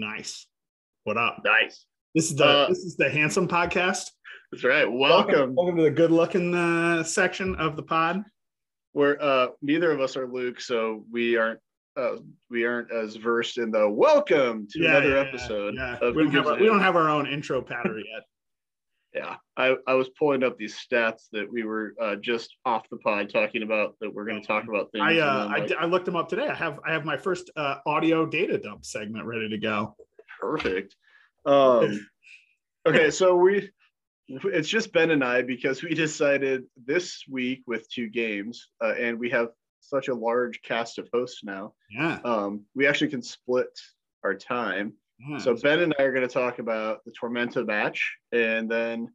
Nice. What up? Nice. This is the Uh, this is the handsome podcast. That's right. Welcome. Welcome to the good looking uh, section of the pod. We're uh neither of us are Luke, so we aren't uh we aren't as versed in the welcome to Yeah, another yeah, episode. Yeah, of we don't, have our, we don't have our own intro pattern yet. Yeah. I, I was pulling up these stats that we were uh just off the pod talking about that we're gonna talk about things. I uh, I, like, I looked them up today. I have I have my first uh, audio data dump segment ready to go. perfect. Um okay, so we it's just Ben and I because we decided this week with two games, uh, and we have such a large cast of hosts now. Yeah. um, we actually can split our time. Yeah. So Ben and I are going to talk about the Tormenta match, and then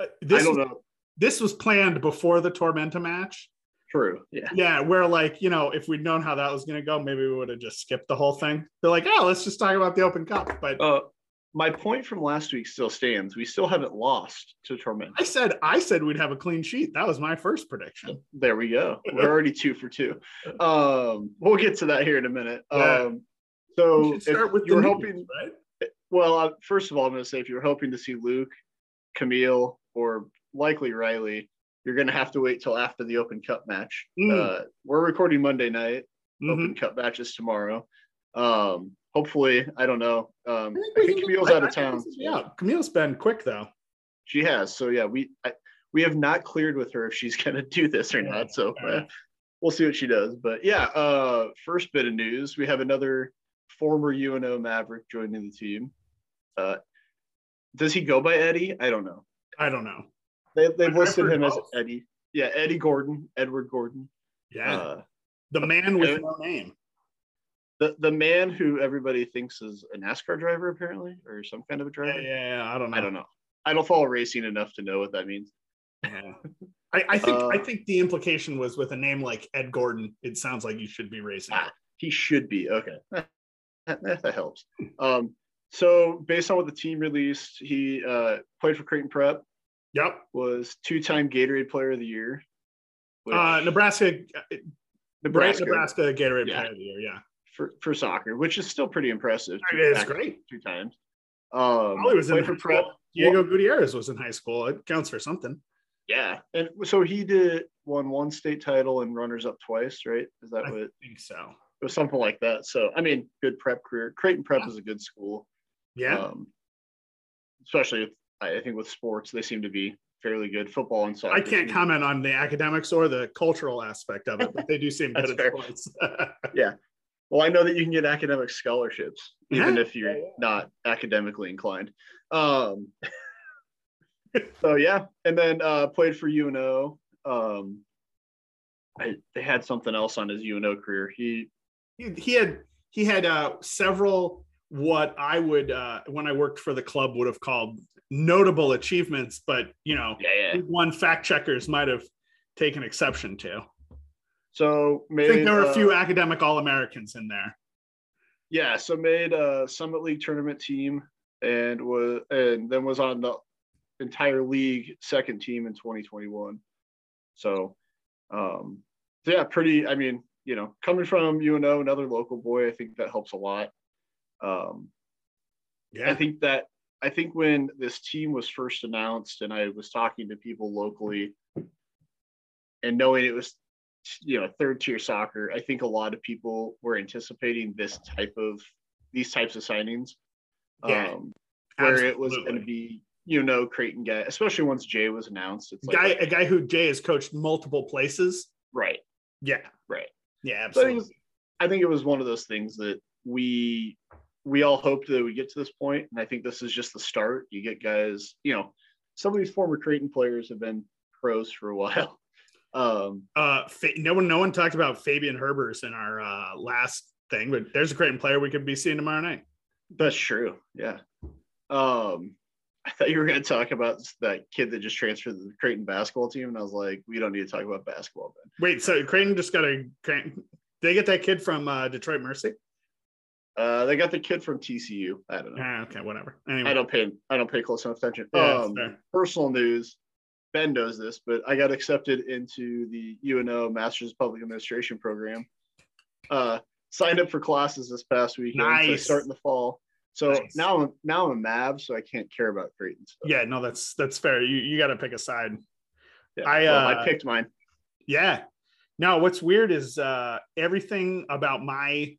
Uh, this I don't was, know. this was planned before the Tormenta match. True. Yeah. Yeah, where like you know, if we'd known how that was going to go, maybe we would have just skipped the whole thing. They're like, oh, let's just talk about the Open Cup. But Uh, my point from last week still stands. We still haven't lost to Tormenta. I said I said we'd have a clean sheet. That was my first prediction. There we go. We're already two for two. Um, we'll get to that here in a minute. Yeah. So should start if with you were the hoping, right? well, uh, first of all, I'm going to say if you're hoping to see Luke, Camille, or likely Riley, you're going to have to wait till after the Open Cup match. Mm. Uh, we're recording Monday night. Mhm. Open Cup matches tomorrow. Um, hopefully, I don't know. Um, think I think Camille's out of town. Yeah, Camille's been quick though. She has. So yeah, we I, we have not cleared with her if she's going to do this or not. So uh, we'll see what she does. But yeah, uh, first bit of news: we have another former UNO Maverick joining the team. Uh, does he go by Eddie? I don't know. I don't know. They they've listed him as. Eddie. Yeah, Eddie Gordon, Edward Gordon. Yeah, Uh, the man with no name. the the man who everybody thinks is a NASCAR driver apparently, or some kind of a Yeah, driver. yeah, yeah, I don't know. I don't know. I don't follow racing enough to know what that means. Yeah. I, I think Uh, I think the implication was with a name like Ed Gordon. It sounds like you should be racing. Ah, he should be okay. that, that helps. Um, so based on what the team released, he uh, played for Creighton Prep, Yep. was two-time Gatorade Player of the Year. which- Uh, Nebraska. Nebraska, Nebraska Gatorade Yeah. Player of the Year. Yeah, for, for soccer, which is still pretty impressive. it is great. Two times. Um, Probably was in for Prep. school. Diego Gutierrez was in high school. It counts for something. Yeah, and so he did won one state title and runners up twice, right? Is that I what I think so. Was? Something like that. So I mean, good prep career. Creighton Prep is a good school. Yeah. Um, especially with, I think with sports, they seem to be fairly good. Football and soccer. I can't comment on the academics or the cultural aspect of it, but they do seem good at fair. sports. Yeah. Well, I know that you can get academic scholarships even Yeah. if you're Yeah, yeah. not academically inclined. Um, so yeah, and then uh, played for UNO. Um, I, they had something else on his UNO career. He he, he had he had uh, several what I would uh, when I worked for the club would have called notable achievements, but you know, yeah yeah. one fact checkers might have taken exception to. So I think there were a uh, few academic All Americans in there. Yeah, so made a Summit League tournament team and was and then was on the entire league second team in 2021. So um so yeah, pretty I mean, you know, coming from UNO, another local boy, I think that helps a lot. Um Yeah, I think that I think when this team was first announced and I was talking to people locally and knowing it was you know third tier soccer, I think a lot of people were anticipating this type of these types of signings. Yeah, um where it was going to be you know Creighton guy, especially once Jay was announced. It's like guy a guy who Jay has coached multiple places. right, Yeah, right. Yeah, So I absolutely. think, I think it was one of those things that we we all hoped that we get to this point, and I think this is just the start. You get guys, you know, some of these former Creighton players have been pros for a while. Um, uh no one no one talked about Fabian Herbers in our uh last thing, but there's a Creighton player we could be seeing tomorrow night. that's true. Yeah. Um, I thought you were going to talk about that kid that just transferred to the Creighton basketball team, and I was like, we don't need to talk about basketball then. Wait, so Creighton just got a Creighton, they get that kid from uh, Detroit Mercy? Uh, they got the kid from TCU. I don't know. Ah, okay, whatever. Anyway, I don't pay. I don't pay close enough attention. Yeah, um, personal news. Ben knows this, but I got accepted into the UNO Masters of Public Administration program. Uh, signed up for classes this past weekend. So I Nice. start in the fall. So Nice. now I'm now I'm a Mav, so I can't care about Creighton stuff. Yeah, no, that's that's fair. You you got to pick a side. Yeah. I, Well, uh, I picked mine. Yeah. Now, what's weird is uh, everything about my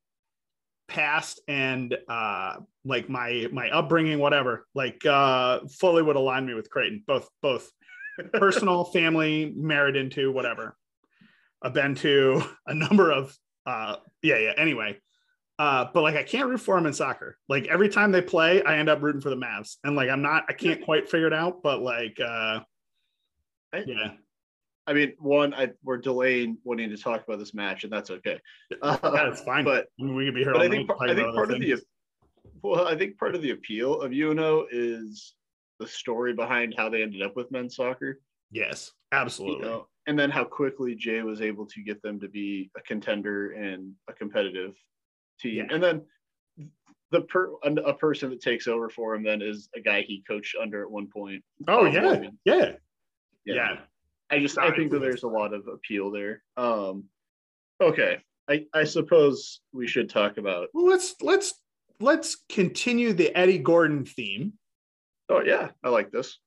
past and uh, like my my upbringing, whatever, like uh, fully would align me with Creighton. Both both personal, family, married into, whatever. I've been to a number of uh, yeah yeah. Anyway. Uh, but like I can't root for them in soccer. Like every time they play, I end up rooting for the Mavs, and like I'm not, I can't quite figure it out. But like, uh, I- yeah, I mean, one, I we're delaying wanting to talk about this match, and that's okay. Uh, that's fine. but I mean, we could be here all I think night I think part of the well, I think part of the appeal of UNO is the story behind how they ended up with men's soccer. yes, You absolutely. know, and then how quickly Jay was able to get them to be a contender and a competitive team. Yeah. And then the per a person that takes over for him then is a guy he coached under at one point. oh yeah, yeah, Yeah. yeah. I just I think that there's a lot of appeal there. Um okay. I, I suppose we should talk about Well, let's let's let's continue the Eddie Gordon theme. oh yeah, I like this.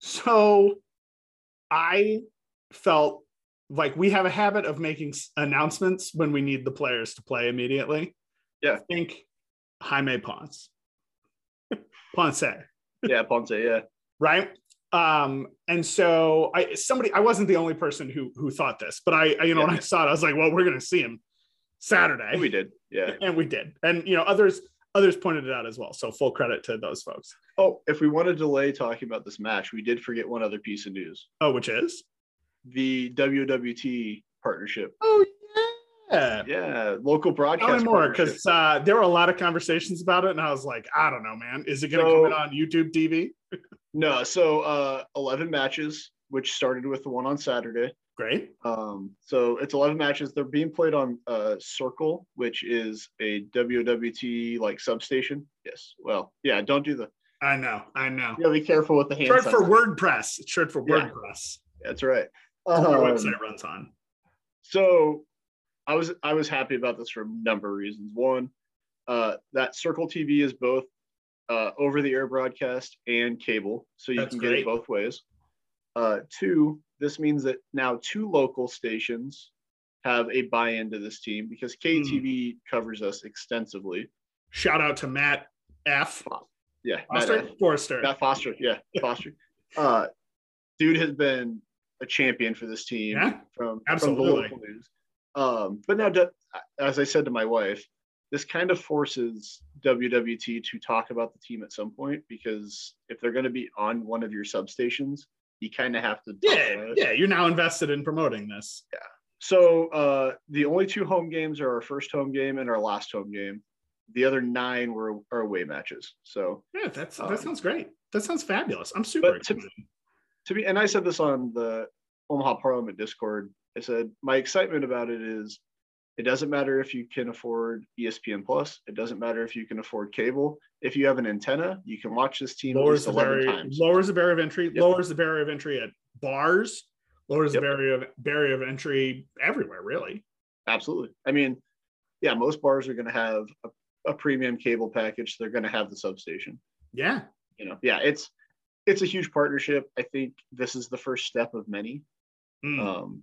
So, I felt like we have a habit of making announcements when we need the players to play immediately. Yeah. think Jaime Ponce, Ponce. Yeah, Ponce, yeah. right um and so i somebody i wasn't the only person who who thought this but i, I you know when i saw it i was like well we're gonna see him saturday We did. Yeah. and we did and you know others others pointed it out as well so full credit to those folks Oh, if we want to delay talking about this match, we did forget one other piece of news. oh which is The WWT partnership. oh yeah Yeah, local broadcast. Tell more because uh, there were a lot of conversations about it, and I was like, I don't know, man. Is it going to So- come in on YouTube TV? No, so uh, 11 matches, which started with the one on Saturday. Great. Um, so it's 11 matches. They're being played on uh, Circle, which is a WWT like substation. Yes. Well, yeah. Don't do the. I know. I know. Yeah, be careful with the hand. Short for. WordPress. It's short for Yeah. WordPress. That's right. That's what our Um, website runs on. so I was I was happy about this for a number of reasons. One, uh, that Circle TV is both uh, over the air broadcast and cable, so you That's can get it both ways. Uh, two, this means that now two local stations have a buy-in to this team because KTV covers us extensively. Shout out to Matt F. Yeah, Matt Foster? F. Forster. Matt Foster. Yeah, Foster. Uh, dude has been a champion for this team Yeah, from, from the local news. Um, but now, as I said to my wife, this kind of forces WWT to talk about the team at some point because if they're going to be on one of your substations, you kind of have to. Yeah, yeah. You're now invested in promoting this. Yeah. So uh, the only two home games are our first home game and our last home game. The other nine were are away matches. So Yeah, that's Um, that sounds great. That sounds fabulous. I'm super but to- excited. To me, and I said this on the Omaha Parliament Discord. I said my excitement about it is it doesn't matter if you can afford ESPN Plus. It doesn't matter if you can afford cable. If you have an antenna, you can watch this team lowers the barrier, times. lowers the barrier of entry, Yep. lowers the barrier of entry at bars, lowers Yep. the barrier of barrier of entry everywhere, really. Absolutely. I mean, yeah, most bars are going to have a, a premium cable package. They're going to have the substation. Yeah. You know, yeah, it's it's a huge partnership. I think this is the first step of many. Mm. Um,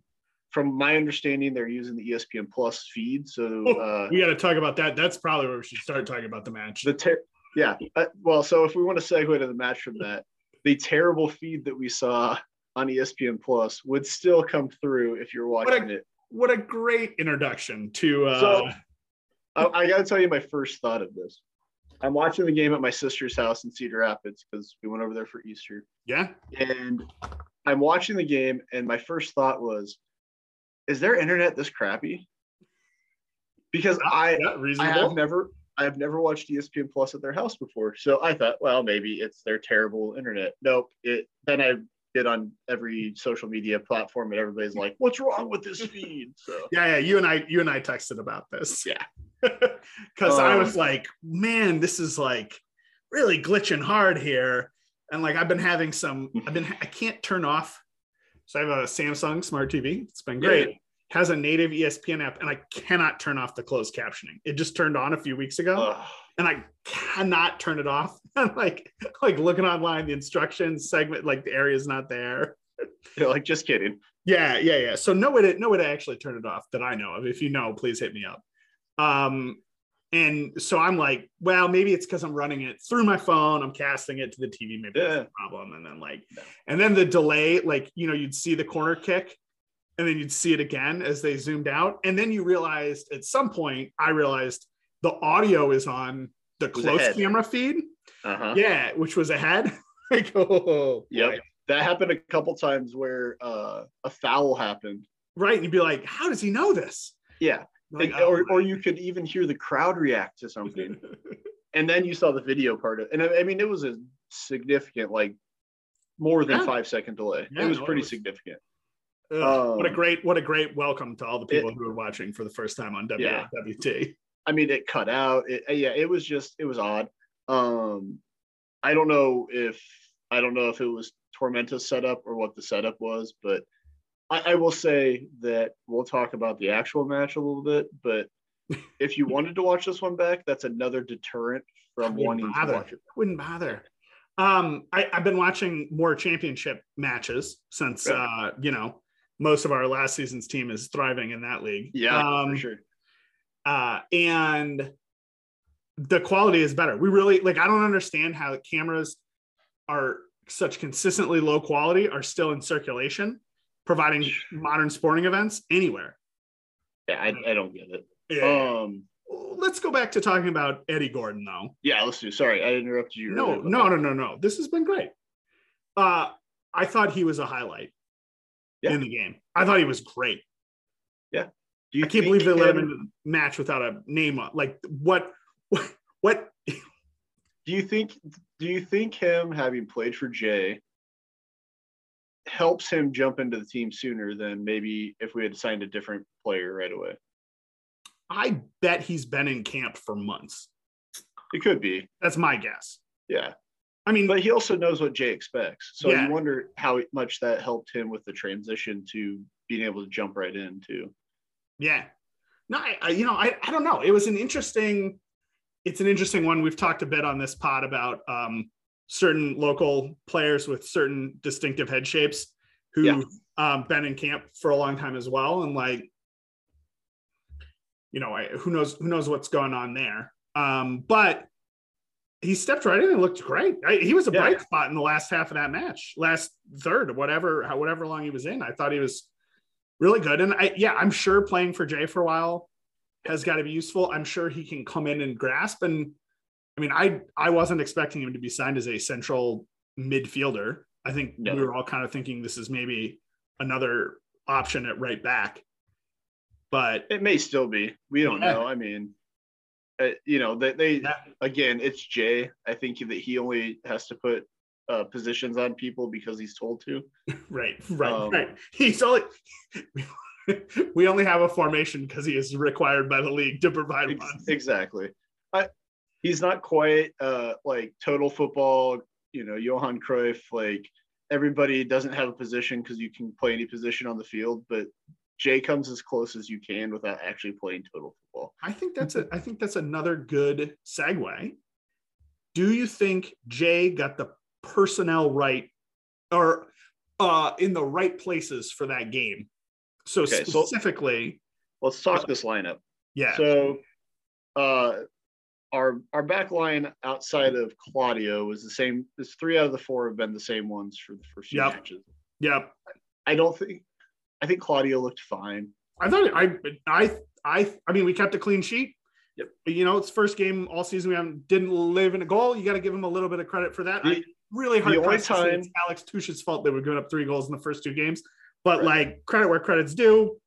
from my understanding, they're using the ESPN Plus feed. So Oh, uh, we got to talk about that. That's probably where we should start talking about the match. the ter- yeah uh, well so if we want to segue to the match from that the terrible feed that we saw on espn plus would still come through if you're What a- watching it what a great introduction to uh So- I, I gotta tell you my first thought of this i'm watching the game at my sister's house in cedar rapids because we went over there for easter yeah. and i'm watching the game and my first thought was is their internet this crappy because i I have never I have never watched ESPN Plus at their house before. So I thought, well, maybe it's their terrible internet. Nope. It then I get on every social media platform and everybody's like, what's wrong with this feed? So yeah, yeah. You and I, you and I texted about this. Yeah. Because I Um, was like, man, this is like really glitching hard here. And like I've been having some, I've been I can't turn off. So I have a Samsung smart TV. It's been great. Has a native ESPN app, and I cannot turn off the closed captioning. It just turned on a few weeks ago, Ugh. and I cannot turn it off. I'm like, like looking online, the instructions segment, like the area's not there. You're like, just kidding. Yeah, yeah, yeah. So no way to no way to actually turn it off that I know of. If you know, please hit me up. Um, and so I'm like, well, maybe it's because I'm running it through my phone. I'm casting it to the TV. Maybe that's Yeah. the problem. And then like, No. and then the delay, like you know, you'd see the corner kick, and then you'd see it again as they zoomed out, and then you realized at some point, I realized the audio is on the close camera feed. Uh-huh. Yeah, which was ahead. like, oh, Yep. boy. That happened a couple times where uh, a foul happened. Right. And you'd be like, how does he know this? Yeah. Like, And- oh, or, or you could even hear the crowd react to something. and then you saw the video part of and I, I mean, it was a significant, like more than Yeah. five second delay. Yeah, it was no, it pretty was- significant. Ugh, what a Um, great, what a great welcome to all the people it- who are watching for the first time on Yeah. WWT. I mean, it cut out. It, yeah, it was just, it was odd. Um, I don't know if, I don't know if it was Tormenta's setup or what the setup was, but I, I will say that we'll talk about the actual match a little bit. But if you wanted to watch this one back, that's another deterrent from wanting to bother. watch it. Wouldn't bother. Um, I, I've been watching more championship matches since Yeah. uh, you know, most of our last season's team is thriving in that league. Yeah, Um, for sure. uh, and the quality is better. We really like. I don't understand how cameras are such consistently low quality are still in circulation, providing modern sporting events anywhere. Yeah, I, I don't get it. Yeah. Um, Let's go back to talking about Eddie Gordon, though. yeah, let's do. Sorry, I interrupted you. No, no, no, no, no. This has been great. Uh, I thought he was a highlight Yeah. in the game. I thought he was great. Yeah. Do you I can't believe they let him the match without a name. on- Like what? What? what Do you think do you think him having played for Jay helps him jump into the team sooner than maybe if we had signed a different player right away? I bet he's been in camp for months. It could be. That's my guess. Yeah. I mean, But he also knows what Jay expects. So Yeah. you wonder how much that helped him with the transition to being able to jump right into. yeah. No, I, I you know, I, I don't know. It was an interesting, it's an interesting one. We've talked a bit on this pod about um, certain local players with certain distinctive head shapes who Yeah. um, been in camp for a long time as well. And like, you know, I, who knows, who knows what's going on there. Um, but he stepped right in and looked great. I, he was a Yeah. bright spot in the last half of that match, last third, whatever, how- whatever long he was in. I thought he was really good. And I, yeah, I'm sure playing for Jay for a while has got to be useful. I'm sure he can come in and grasp. And I mean, I, I wasn't expecting him to be signed as a central midfielder. I think No. we were all kind of thinking this is maybe another option at right back. But It may still be. We don't Yeah. know. I mean, uh, you know, they, they Yeah. again, it's Jay. I think that he only has to put uh, positions on people because he's told to. right, right, Um, right. He's only we only have a formation because he is required by the league to provide Ex- one. Exactly. I, he's not quite uh, like total football, you know, Johan Cruyff. Like everybody doesn't have a position because you can play any position on the field, but Jay comes as close as you can without actually playing total football. I think that's a I think that's another good segue. Do you think Jay got the personnel right or uh in the right places for that game? So Okay, so- specifically, Let's talk this lineup. yeah. So, uh, our our back line outside of Claudio was the same. This three out of the four have been the same ones for the first few Yep. matches. yep. I don't think. I think Claudio looked fine. I thought I I I I mean we kept a clean sheet. Yep. You know, it's first game all season. We haven't, didn't live in a goal. You got to give him a little bit of credit for that. The- I really hard the to say time- it's Alex Tuch's fault they were giving up three goals in the first two games. But Right. like credit where credit's due.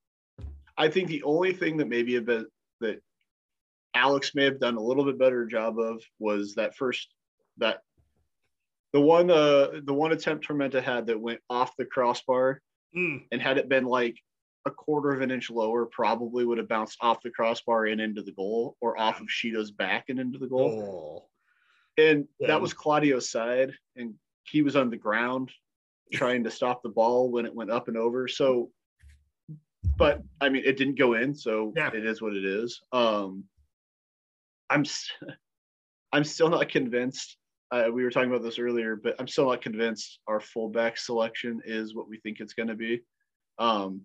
I think the only thing that maybe a bit that Alex may have done a little bit better job of was that first that the one uh the one attempt Tormenta had that went off the crossbar Mm, and had it been like a quarter of an inch lower, probably would have bounced off the crossbar and into the goal or off of Shido's back and into the goal. oh. And Yeah. that was Claudio's side, and he was on the ground trying to stop the ball when it went up and over. So but I mean, it didn't go in, so Yeah. it is what it is. Um, I'm I'm still not convinced. Uh, we were talking about this earlier, but I'm still not convinced our fullback selection is what we think it's going to be. Um,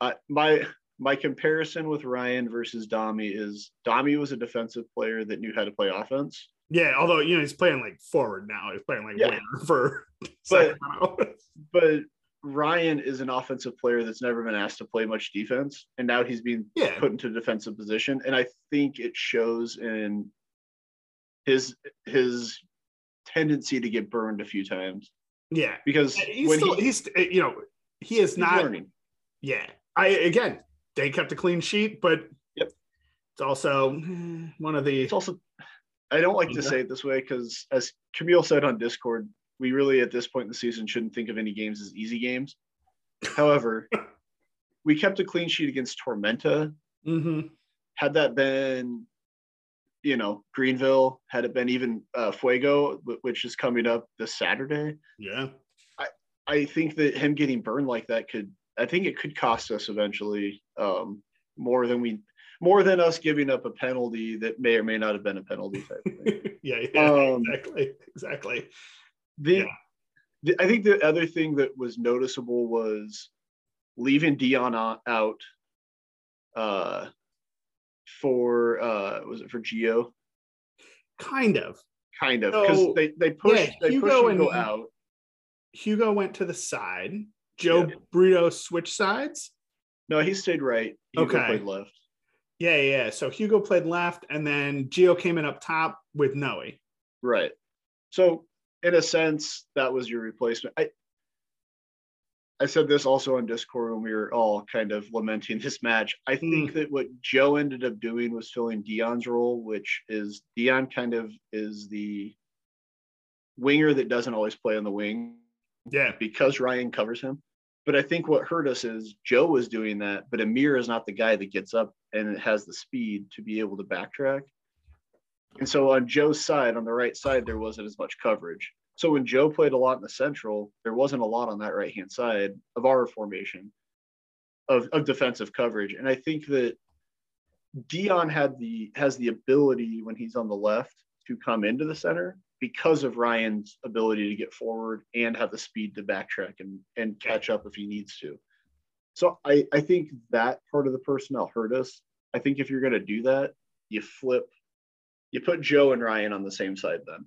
I, my my comparison with Ryan versus Dami is Dami was a defensive player that knew how to play offense. Yeah, although you know he's playing like forward now. He's playing like Yeah. winger for But- but Ryan is an offensive player that's never been asked to play much defense, and now he's being yeah, put into a defensive position, and I think it shows in his his tendency to get burned a few times yeah. because He's when still he, he's you know he is not learning. Yeah, I again they kept a clean sheet, but Yep. it's also eh, one of the It's also I don't like to say it this way because as Camille said on Discord, we really at this point in the season shouldn't think of any games as easy games. However, we kept a clean sheet against Tormenta. Mhm. had that been you know greenville had it been even uh, fuego which is coming up this saturday yeah i I think that him getting burned like that could i think it could cost us eventually um, more than we more than us giving up a penalty that may or may not have been a penalty type thing. yeah, yeah Um, exactly exactly the, Yeah. the i think the other thing that was noticeable was leaving dion out uh for uh was it for geo kind of. kind of because So, they they pushed yeah, they Hugo Hugo and- out. Hugo went to the side. Joe Yeah. Brito switched sides. No, he stayed right. Hugo Okay. played left. Yeah, yeah. So Hugo played left, and then Geo came in up top with Noe. Right. So in a sense, that was your replacement. I I said this also on Discord when we were all kind of lamenting this match. I hmm. think that what Joe ended up doing was filling Dion's role, which is Dion kind of is the winger that doesn't always play on the wing Yeah, because Ryan covers him. But I think what hurt us is Joe was doing that, but Amir is not the guy that gets up and has the speed to be able to backtrack. And so on Joe's side, on the right side, there wasn't as much coverage. So when Joe played a lot in the central, there wasn't a lot on that right hand side of our formation of, of defensive coverage. And I think that Dion had the has the ability when he's on the left to come into the center because of Ryan's ability to get forward and have the speed to backtrack and, and catch up if he needs to. So I, I think that part of the personnel hurt us. I think if you're going to do that, you flip, you put Joe and Ryan on the same side then.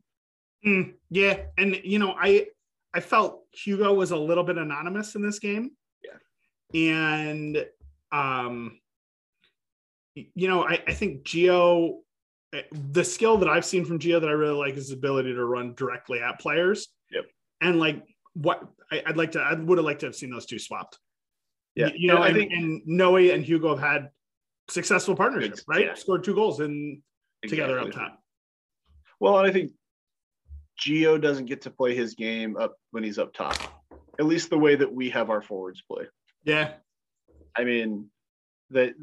Mm, yeah, and you know, I I felt Hugo was a little bit anonymous in this game. Yeah, and um, you know, I I think Geo, eh, the skill that I've seen from Geo that I really like is his ability to run directly at players. Yep. and like what I, I'd like to, I would have liked to have seen those two swapped. Yeah, you know, and I and, think- and Noe and Hugo have had successful partnerships, right? yeah. Scored two goals in together up top. Well, and I think Gio doesn't get to play his game up when he's up top, at least the way that we have our forwards play. Yeah, I mean, that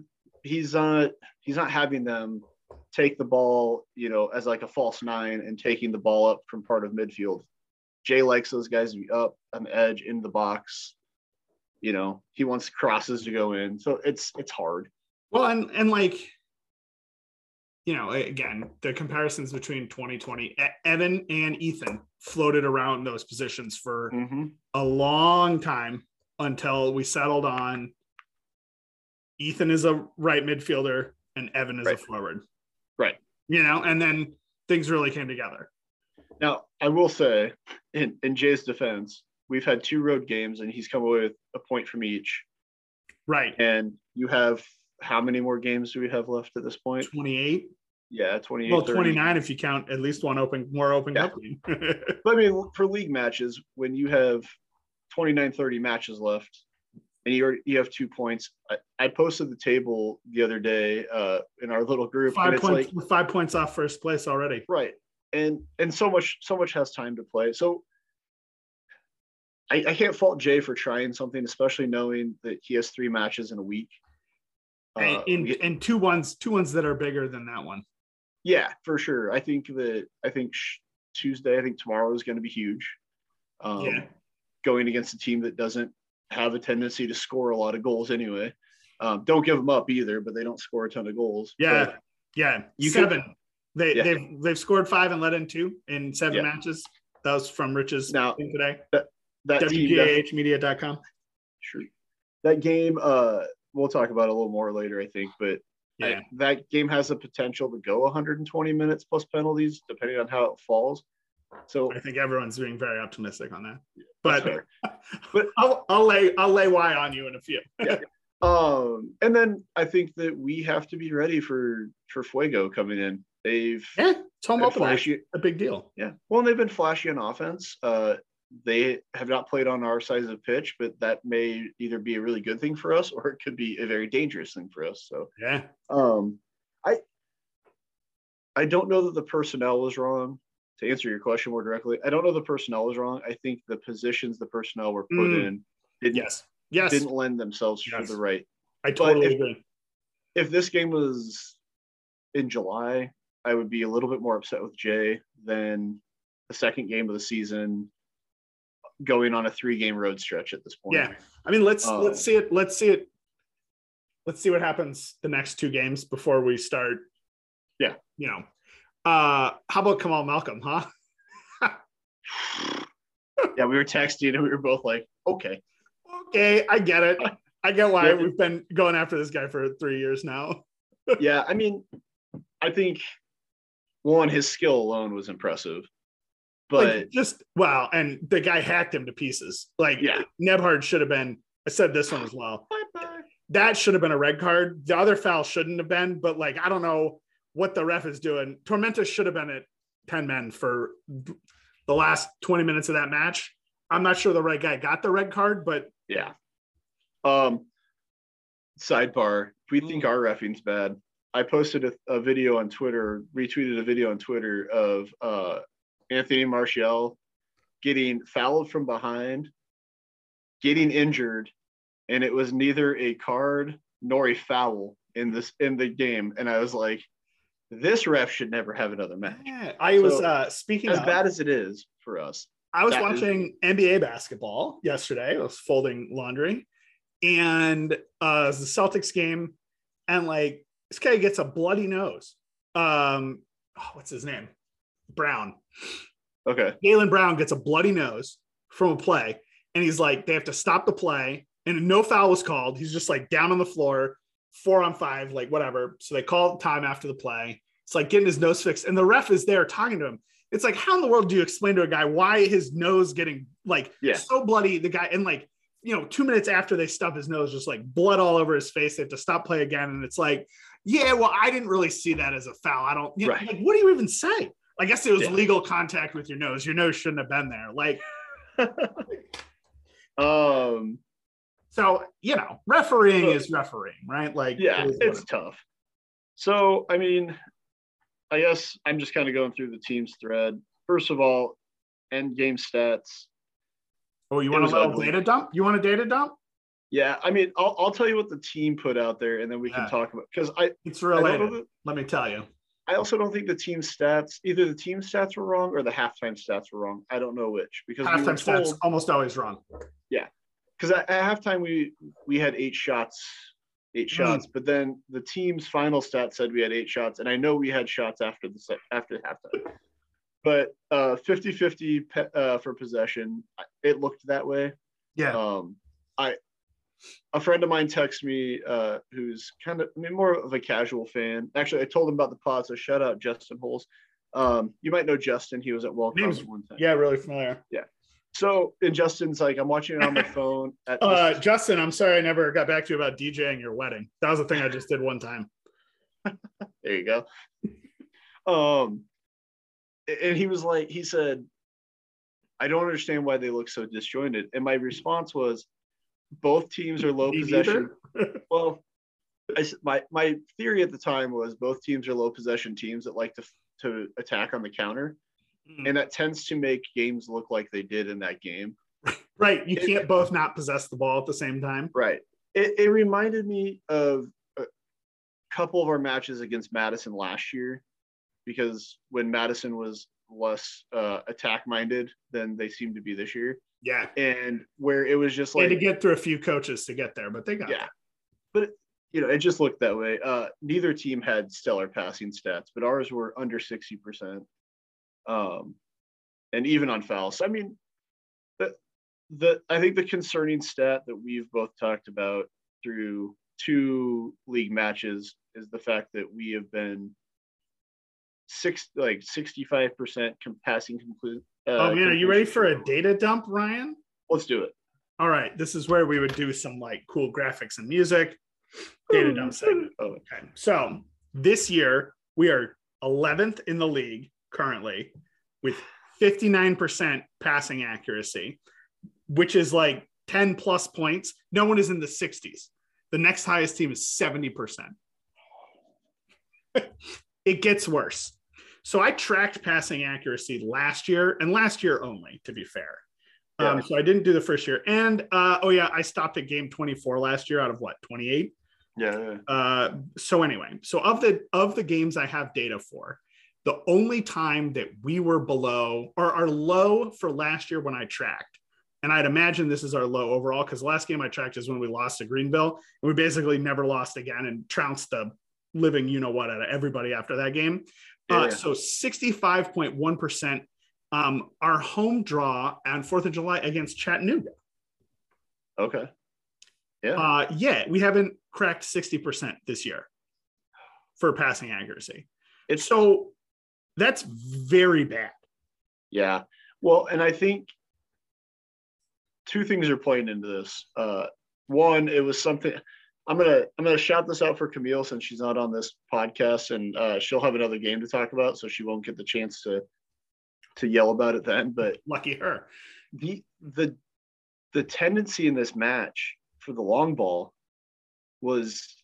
he's not he's not having them take the ball, you know, as like a false nine and taking the ball up from part of midfield. Jay likes those guys to be up on the edge in the box. You know, he wants crosses to go in, so it's it's hard. Well, and and like, you know, again, the comparisons between 2020, E- Evan and Ethan floated around those positions for Mm-hmm. a long time until we settled on Ethan is a right midfielder and Evan is Right. a forward. Right. You know, and then things really came together. Now, I will say, in, in Jay's defense, we've had two road games and he's come away with a point from each. Right. And you have how many more games do we have left at this point? 28. Yeah, 28. Well, 30. 29 if you count at least one open, more open Yeah. game. But I mean, for league matches, when you have 29, 30 matches left and you, you have two points, I, I posted the table the other day uh, in our little group. and five points, like, five points off first place already. right. And and so much so much has time to play. So I, I can't fault Jay for trying something, especially knowing that he has three matches in a week. And, Uh, and, and two ones, two ones that are bigger than that one. Yeah, for sure. I think that I think sh- Tuesday, I think tomorrow is going to be huge. Um, Yeah. Going against a team that doesn't have a tendency to score a lot of goals anyway. Um, don't give them up either, but they don't score a ton of goals. Yeah, But yeah. You seven. they Yeah. they've they've scored five and let in two in seven Yeah. matches. That was from Rich's Now, today. that def- WPAHmedia.com. Sure. That game, uh, we'll talk about a little more later, I think, but I- that game has the potential to go 120 minutes plus penalties, depending on how it falls. So, I think everyone's being very optimistic on that. But but I'll I'll lay I'll lay why on you in a few. yeah. um, and then I think that we have to be ready for for Fuego coming in. They've Yeah, it's home opener. flashy, A big deal. yeah. Well, they've been flashy on offense. Uh, they have not played on our size of pitch, but that may either be a really good thing for us or it could be a very dangerous thing for us. So, Yeah. Um, I I don't know that the personnel was wrong. To answer your question more directly, I don't know the personnel was wrong. I think the positions the personnel were put Mm. in didn't Yes. Yes. didn't lend themselves Yes. for the right. I totally if- agree. If this game was in July, I would be a little bit more upset with Jay than the second game of the season going on a three game road stretch at this point. Yeah. I mean, let's Um, let's see it. Let's see it. Let's see what happens the next two games before we start. Yeah. You know, uh, how about Kamal Malcolm, huh? Yeah, we were texting and we were both like, okay. Okay, I get it. I get why Yeah. we've been going after this guy for three years now. yeah, I mean, I think one, his skill alone was impressive, but like just wow, and the guy hacked him to pieces. Like Yeah. Nebhard should have been. I said this one as well. Bye-bye. That should have been a red card. The other foul shouldn't have been, but like I don't know what the ref is doing. Tormenta should have been at 10 men for the last 20 minutes of that match. I'm not sure the right guy got the red card, but yeah. Um, sidebar: If we think our refing's bad, I posted a, a video on Twitter, retweeted a video on Twitter of uh, Anthony Martial getting fouled from behind, getting injured, and it was neither a card nor a foul in this in the game. And I was like, this ref should never have another match. yeah, I was uh speaking As of, bad as it is for us, I was that is- watching NBA basketball yesterday. I was folding laundry, and uh, it was the Celtics game, and like this guy gets a bloody nose. Um, oh, what's his name? Brown. okay, Jaylen Brown gets a bloody nose from a play, and he's like, they have to stop the play, and no foul was called. He's just like down on the floor, four on five, like whatever. So they call time after the play. It's like getting his nose fixed, and the ref is there talking to him. It's like, how in the world do you explain to a guy why his nose getting like Yeah. so bloody? The guy, and like, you know, two minutes after they stub his nose, just like blood all over his face. They have to stop play again. And it's like, yeah, well, I didn't really see that as a foul. I don't, you know, Right. like, what do you even say? I guess it was Yeah. legal contact with your nose. Your nose shouldn't have been there. Like, um, so, you know, refereeing is refereeing, right? Like, yeah, it it's it- tough. So, I mean, I guess I'm just kind of going through the team's thread. First of all, end game stats. oh, you want a little ugly. data dump? You want a data dump? Yeah, I mean, I'll, I'll tell you what the team put out there, and then we Yeah. can talk about because I It's I, related. that, Let me tell you. I also don't think the team stats either the team stats were wrong or the halftime stats were wrong. I don't know which because we were Halftime stats almost always wrong. Yeah, because at, at halftime we we had eight shots eight Mm. shots but then the team's final stat said we had eight shots and i know we had shots after the after halftime but uh 50 50 pe- uh, for possession it looked that way Yeah. um i a friend of mine texted me uh who's kind of i mean more of a casual fan actually i told him about the pod so shout out justin holes um you might know justin he was at Welcome Name's- one time yeah, really familiar. Yeah. So and justin's like i'm watching it on my phone Uh, Justin, I'm sorry I never got back to you about DJing your wedding. That was the thing I just did one time. There you go. Um, and he was like, he said, I don't understand why they look so disjointed. And my response was, both teams are low Me possession. Well, I my my theory at the time was both teams are low possession teams that like to to attack on the counter, Mm. and that tends to make games look like they did in that game. Right. You It- can't both not possess the ball at the same time. Right. It, it reminded me of a couple of our matches against Madison last year, because when Madison was less uh, attack minded than they seem to be this year. Yeah. And where it was just They like had to get through a few coaches to get there, but they got yeah. But you know, it just looked that way. Uh, neither team had stellar passing stats, but ours were under sixty percent, um, and even on fouls. I mean, the the I think the concerning stat that we've both talked about through two league matches is the fact that we have been six like sixty five percent passing complete. Uh, Oh man, are you ready for a data dump, Ryan? Let's do it. All right, this is where we would do some like cool graphics and music. Data dump segment. Oh, Okay. So this year we are 11th in the league currently with 59% passing accuracy, which is like 10 plus points. No one is in the 60s. The next highest team is 70%. it gets worse. So I tracked passing accuracy last year and last year only, to be fair. Um, so I didn't do the first year. And uh, oh, yeah, I stopped at game 24 last year out of what, 28? yeah, yeah. Uh, so anyway, so of the of the games I have data for, the only time that we were below or our low for last year when I tracked, and I'd imagine this is our low overall because last game I tracked is when we lost to Greenville, and we basically never lost again and trounced the living you know what out of everybody after that game. Uh, Yeah. so 65.1% um, our home draw on 4th of July against Chattanooga. Okay. Yeah. Uh, yeah, we haven't cracked 60% this year for passing accuracy. It's So that's very bad. Yeah. Well, and I think two things are playing into this. Uh, one, it was something I'm gonna I'm gonna shout this out for Camille since she's not on this podcast, and uh, she'll have another game to talk about, so she won't get the chance to to yell about it then. But Lucky her. the the the tendency in this match for the long ball was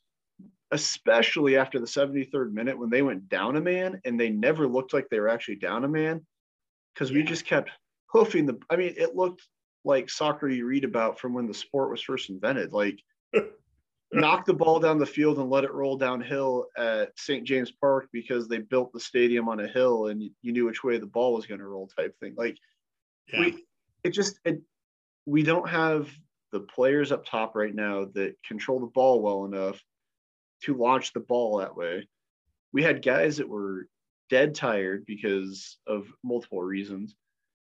especially after the 73rd minute when they went down a man and they never looked like they were actually down a man because we just kept hoofing the i mean it looked like soccer you read about from when the sport was first invented like knock the ball down the field and let it roll downhill at st james park because they built the stadium on a hill and you, you knew which way the ball was going to roll type thing like Yeah. we it just it we don't have the players up top right now that control the ball well enough to launch the ball that way. We had guys that were dead tired because of multiple reasons.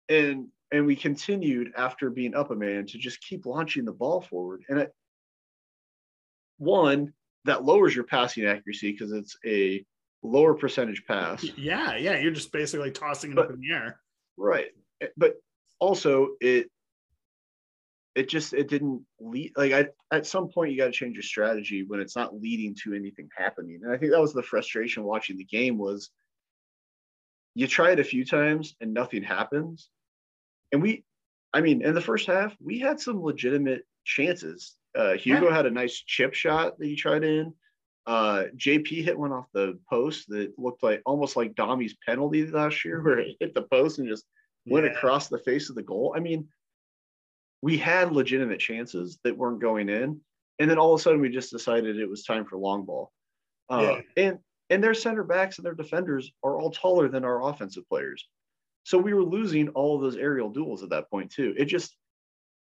And and we continued after being up a man to just keep launching the ball forward. And it, one, that lowers your passing accuracy because it's a lower percentage pass. yeah, yeah. You're just basically tossing it up in the air. right Eh, but also it it just it didn't lead like I, at some point you got to change your strategy when it's not leading to anything happening and i think that was the frustration watching the game was you try it a few times and nothing happens and we i mean in the first half we had some legitimate chances uh hugo had a nice chip shot that he tried in uh jp hit one off the post that looked like almost like Dommy's penalty last year where it hit the post and just went Yeah. across the face of the goal. I mean, we had legitimate chances that weren't going in, and then all of a sudden we just decided it was time for long ball. Uh, And and their center backs and their defenders are all taller than our offensive players, so we were losing all of those aerial duels at that point too. It just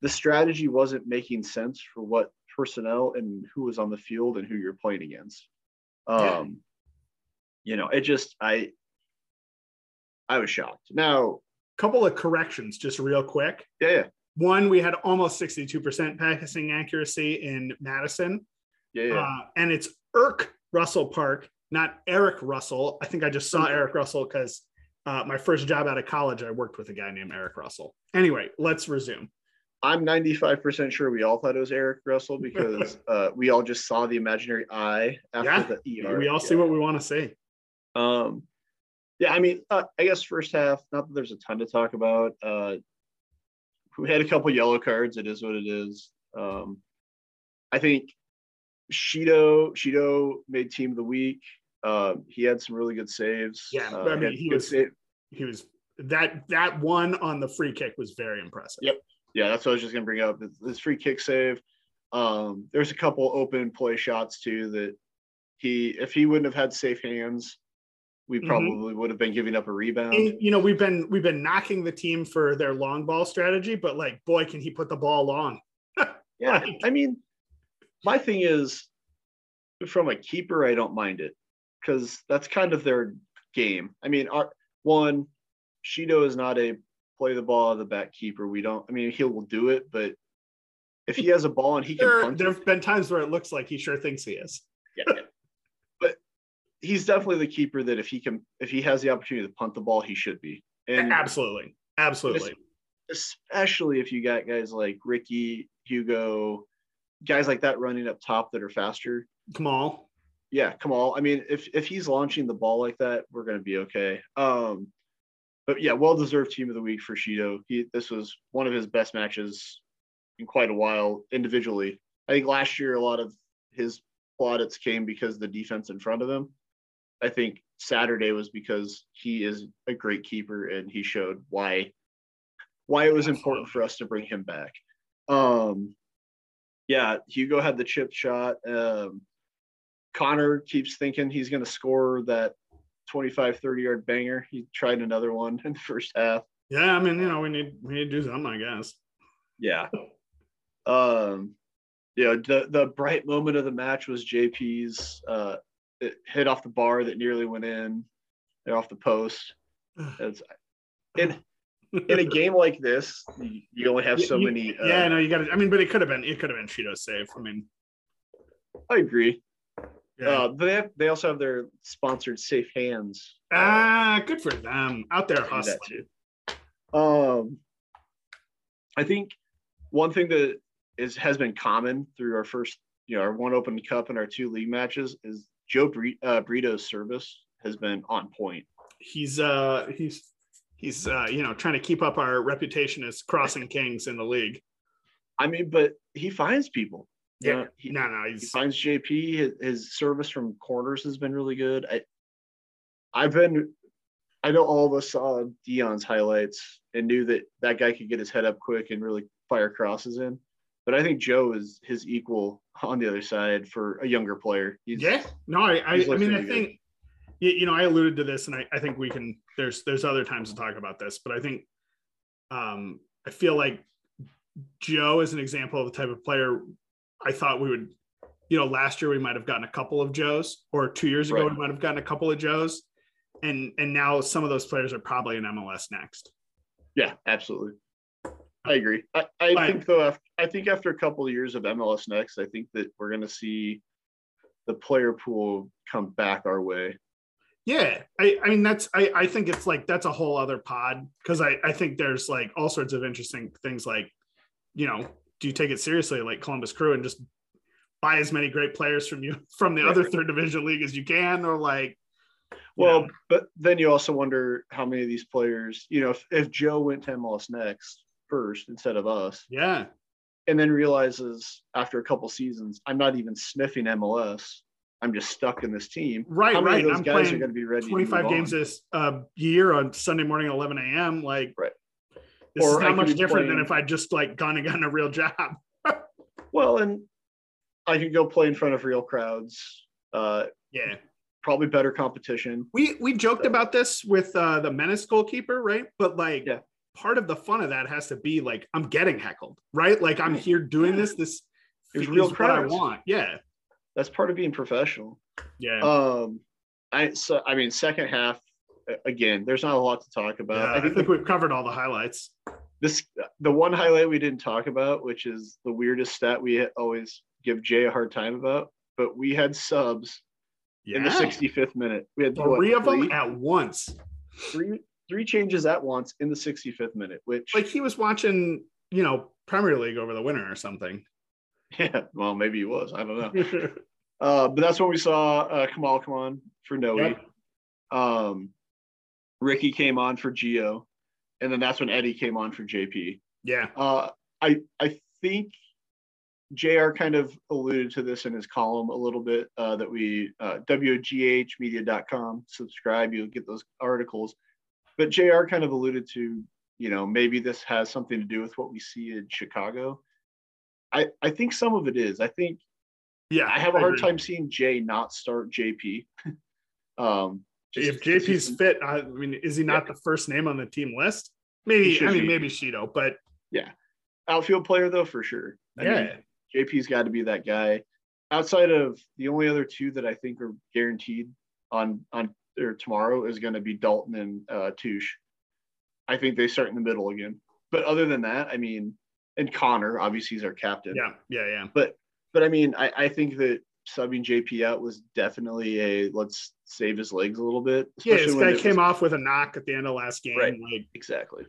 the strategy wasn't making sense for what personnel and who was on the field and who you're playing against. Um, Yeah. you know, it just I I was shocked. Now, a Couple of corrections, just real quick. yeah, yeah. One, we had almost 62% passing accuracy in Madison. Yeah, yeah. Uh, and it's Erk Russell Park, not Eric Russell. I think I just saw Eric Russell because uh, my first job out of college, I worked with a guy named Eric Russell. Anyway, let's resume. I'm 95% sure we all thought it was Eric Russell because uh, we all just saw the imaginary eye after Yeah, the ER. we all see what we want to see. Um, yeah, I mean, uh, I guess first half, not that there's a ton to talk about. Uh, we had a couple yellow cards. It is what it is. Um, I think Shido Shido made team of the week. Um, he had some really good saves. Yeah, Uh, I mean, he was- save- He was that that one on the free kick was very impressive. Yep. Yeah, that's what I was just gonna bring up. This, free kick save. Um, there's a couple open play shots too that he, if he wouldn't have had safe hands, we Mhm. probably would have been giving up a rebound. And, you know, we've been we've been knocking the team for their long ball strategy, but like, boy, can he put the ball long? Yeah, Like- I mean, my thing is, from a keeper, I don't mind it because that's kind of their game. I mean, our one, Shido is not a play the ball out of the back keeper. We don't. I mean, he will do it, but if he has a ball and he can There there have been times where it looks like he sure thinks he is. yeah, yeah. but he's definitely the keeper that if he can, if he has the opportunity to punt the ball, he should be. And absolutely, absolutely. especially if you got guys like Ricky, Hugo, guys like that running up top that are faster. Kamal, yeah, Kamal. I mean, if if he's launching the ball like that, we're gonna be okay. Um, but yeah, well deserved team of the week for Shido. He this was one of his best matches in quite a while individually. I think last year a lot of his plaudits came because the defense in front of him. I think Saturday was because he is a great keeper and he showed why why it was important for us to bring him back. Um, yeah, Hugo had the chip shot. Um, Connor keeps thinking he's going to score that 25, 30 yard banger. He tried another one in the first half. yeah, I mean, you know, we need we need to do something, I guess. Yeah. Um, you know, the, the bright moment of the match was JP's uh, it hit off the bar that nearly went in, hit off the post. It's, in, in a game like this, you, you only have so You- many. Uh, yeah, no, you got to. I mean, but it could have been it could have been Cheeto's save. I mean, I agree. Yeah. Uh, they have, they also have their sponsored safe hands. uh, ah, good for them out there hustling. Um, I think one thing that is has been common through our first, you know, our one Open Cup and our two league matches is Joe Bre- uh, Brito's service has been on point. He's uh he's he's uh you know trying to keep up our reputation as crossing kings in the league. I mean, but he finds people. Yeah, he, no, no, he he's finds JP. His, his service from corners has been really good. I, I've been, I know all of us saw Dion's highlights and knew that that guy could get his head up quick and really fire crosses in. But I think Joe is his equal on the other side for a younger player. He's, yeah. No, I I, I mean I good. think you, you know I alluded to this, and I I think we can. There's there's other times to talk about this, but I think um I feel like Joe is an example of the type of player I thought we would. You know, last year we might have gotten a couple of Joes, or two years ago Right. we might have gotten a couple of Joes, and and now some of those players are probably in MLS next. Yeah, absolutely. I agree. I, I But- think though, after, I think after a couple of years of MLS next, I think that we're going to see the player pool come back our way. Yeah, I, I mean that's I, I think it's like that's a whole other pod because I, I think there's like all sorts of interesting things like, you know, do you take it seriously like Columbus Crew and just buy as many great players from you from the other third division league as you can or like Well, know, but then you also wonder how many of these players, you know, if, if Joe went to MLS next first instead of us, yeah and then realizes after a couple seasons, I'm not even sniffing MLS. I'm just stuck in this team. right How many right of those I'm guys are going to be ready? 25 games on? this uh, year on Sunday morning at 11 a.m. like Right. This Or is not much different than if I'd just like gone and gotten a real job. Well, and I could go play in front of real crowds. Uh, Yeah. probably better competition. We we joked about this with uh, the menace goalkeeper, right? But like Yeah. part of the fun of that has to be like I'm getting heckled, right? Like I'm here doing this. This is real what I want. Yeah, That's part of being professional. yeah. Um, I so I mean, second half again. There's not a lot to talk about. Yeah, I think, the, we've covered all the highlights. this the one highlight we didn't talk about, which is the weirdest stat we always give Jay a hard time about. But we had subs Yeah, in the 65th minute. We had what, three of them three, at once. three three changes at once in the 65th minute. Which Like he was watching, you know, Premier League over the winter or something. yeah, well maybe he was. I don't know. Uh, but that's when we saw uh, Kamal come on for Noe. Yep. Um, Ricky came on for Geo, and then that's when Eddie came on for JP. yeah, Uh, I I think Jr. kind of alluded to this in his column a little bit uh, that we uh, wghmedia.com subscribe you'll get those articles, but Jr. kind of alluded to you know maybe this has something to do with what we see in Chicago. I I think some of it is. I think yeah. I have a hard agree. time seeing Jay not start JP. um, if JP's fit, I mean, is he not yeah. the first name on the team list? Maybe I mean be. maybe Shido, but yeah, outfield player though for sure. I yeah, mean, JP's got to be that guy. Outside of the only other two that I think are guaranteed on on or tomorrow is going to be Dalton and uh, Touche. I think they start in the middle again. But other than that, I mean, and Connor obviously he's our captain. Yeah, yeah, yeah. But but I mean, I, I think that subbing JP out was definitely a let's save his legs a little bit. Yeah, this guy came was, off with a knock at the end of last game. Right. Like exactly.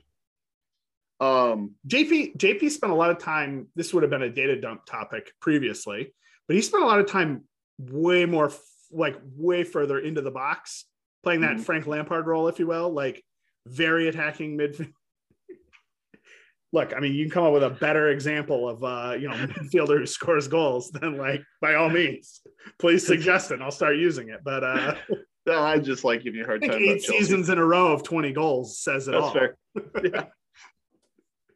Um, JP JP spent a lot of time. This would have been a data dump topic previously, but he spent a lot of time way more like way further into the box, playing that mm-hmm. Frank Lampard role, if you will, like very attacking midfield look, I mean, you can come up with a better example of uh, you know, midfielder who scores goals than like by all means, please suggest it. I'll start using it. But uh no, I just like giving you a hard time. Eight seasons in a row of 20 goals says it That's all. fair. yeah.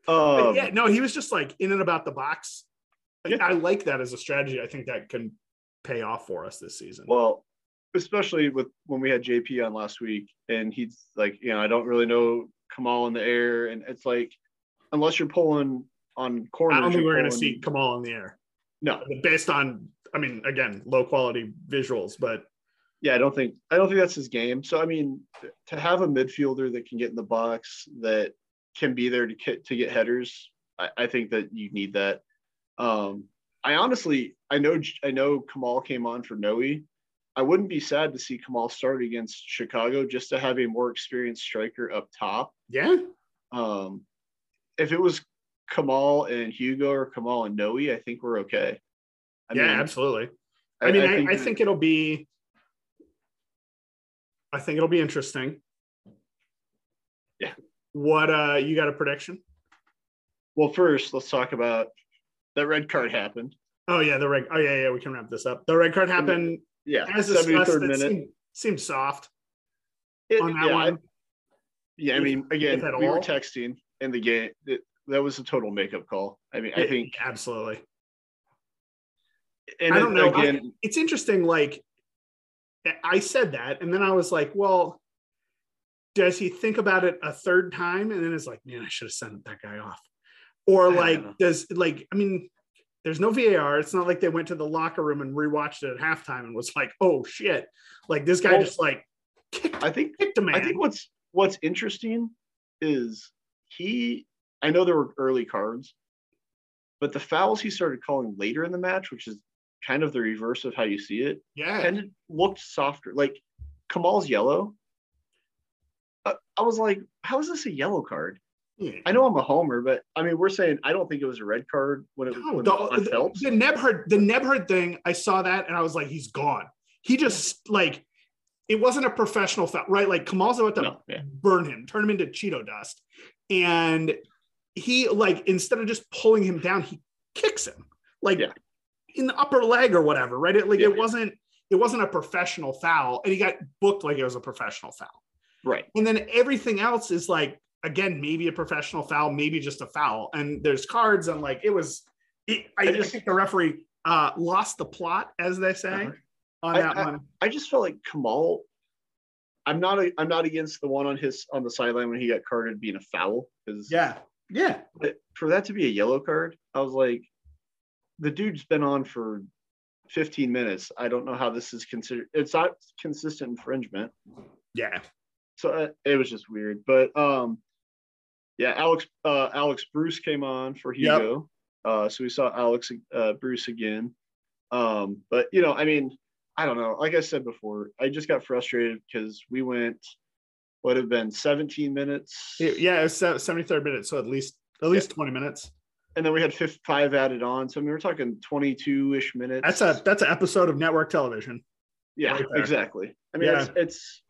Um, yeah, no, he was just like in and about the box. Yeah. I like that as a strategy. I think that can pay off for us this season. Well, especially with when we had JP on last week, and he's like, you know, I don't really know Kamal in the air, and it's like unless you're pulling on corners. I don't think we're going to see Kamal in the air. No, based on, I mean, again, low quality visuals, but yeah, I don't think I don't think that's his game. So I mean, to have a midfielder that can get in the box that can be there to get to get headers, I, I think that you need that. Um, I honestly, I know, I know Kamal came on for Noe. I wouldn't be sad to see Kamal start against Chicago just to have a more experienced striker up top. Yeah. Um, if it was Kamal and Hugo or Kamal and Noe, I think we're okay. I yeah, mean, absolutely. I, I mean, I, think, I think it'll be. I think it'll be interesting. Yeah. What uh you got a prediction? Well, first let's talk about that red card happened. Oh yeah, the red. Oh yeah, yeah. We can wrap this up. The red card happened. Yeah, as discussed. Minute. Seemed, seemed soft it, on that yeah, one. Yeah, I mean, again, we all. were texting in the game. It, that was a total makeup call. I mean, I think absolutely. And I don't know. Again, I, it's interesting. Like I said that, and then I was like, well, does he think about it a third time? And then it's like, man, I should have sent that guy off. Or like, does like, I mean, there's no VAR. It's not like they went to the locker room and rewatched it at halftime and was like, oh shit. Like this guy well, just like kicked, I think kicked a man. I think what's what's interesting is he I know there were early cards, but the fouls he started calling later in the match, which is kind of the reverse of how you see it, yeah, and it looked softer. Like Kamal's yellow. Uh, I was like, how is this a yellow card? Yeah. I know I'm a homer, but I mean, we're saying I don't think it was a red card when it was no, the, the, the Nebhard the Nebhard thing. I saw that and I was like, he's gone. He just like it wasn't a professional foul, right? Like Kamal's about to no, yeah. burn him, turn him into Cheeto dust, and he like instead of just pulling him down, he kicks him like yeah. in the upper leg or whatever, right? It like yeah. it wasn't it wasn't a professional foul, and he got booked like it was a professional foul, right? And then everything else is like again maybe a professional foul, maybe just a foul, and there's cards and like it was. It, I, I, just, think the referee uh, lost the plot, as they say. Uh-huh on that I, one. I, just felt like Kamal. I'm not. A, I'm not against the one on his on the sideline when he got carded being a foul. Because yeah, yeah. for that to be a yellow card, I was like, the dude's been on for 15 minutes. I don't know how this is considered. It's not consistent infringement. Yeah. So uh, it was just weird, but um, yeah. Alex uh, Alex Bruce came on for Hugo. Yep. Uh, so we saw Alex uh, Bruce again. Um, but you know, I mean, I don't know. Like I said before, I just got frustrated because we went would have been 17 minutes. Yeah, it was 73rd minute, so at least at least yeah. 20 minutes. And then we had five added on, so I mean we're talking 22 ish minutes. That's a that's an episode of network television. Yeah, right exactly. I mean, yeah. it's, it's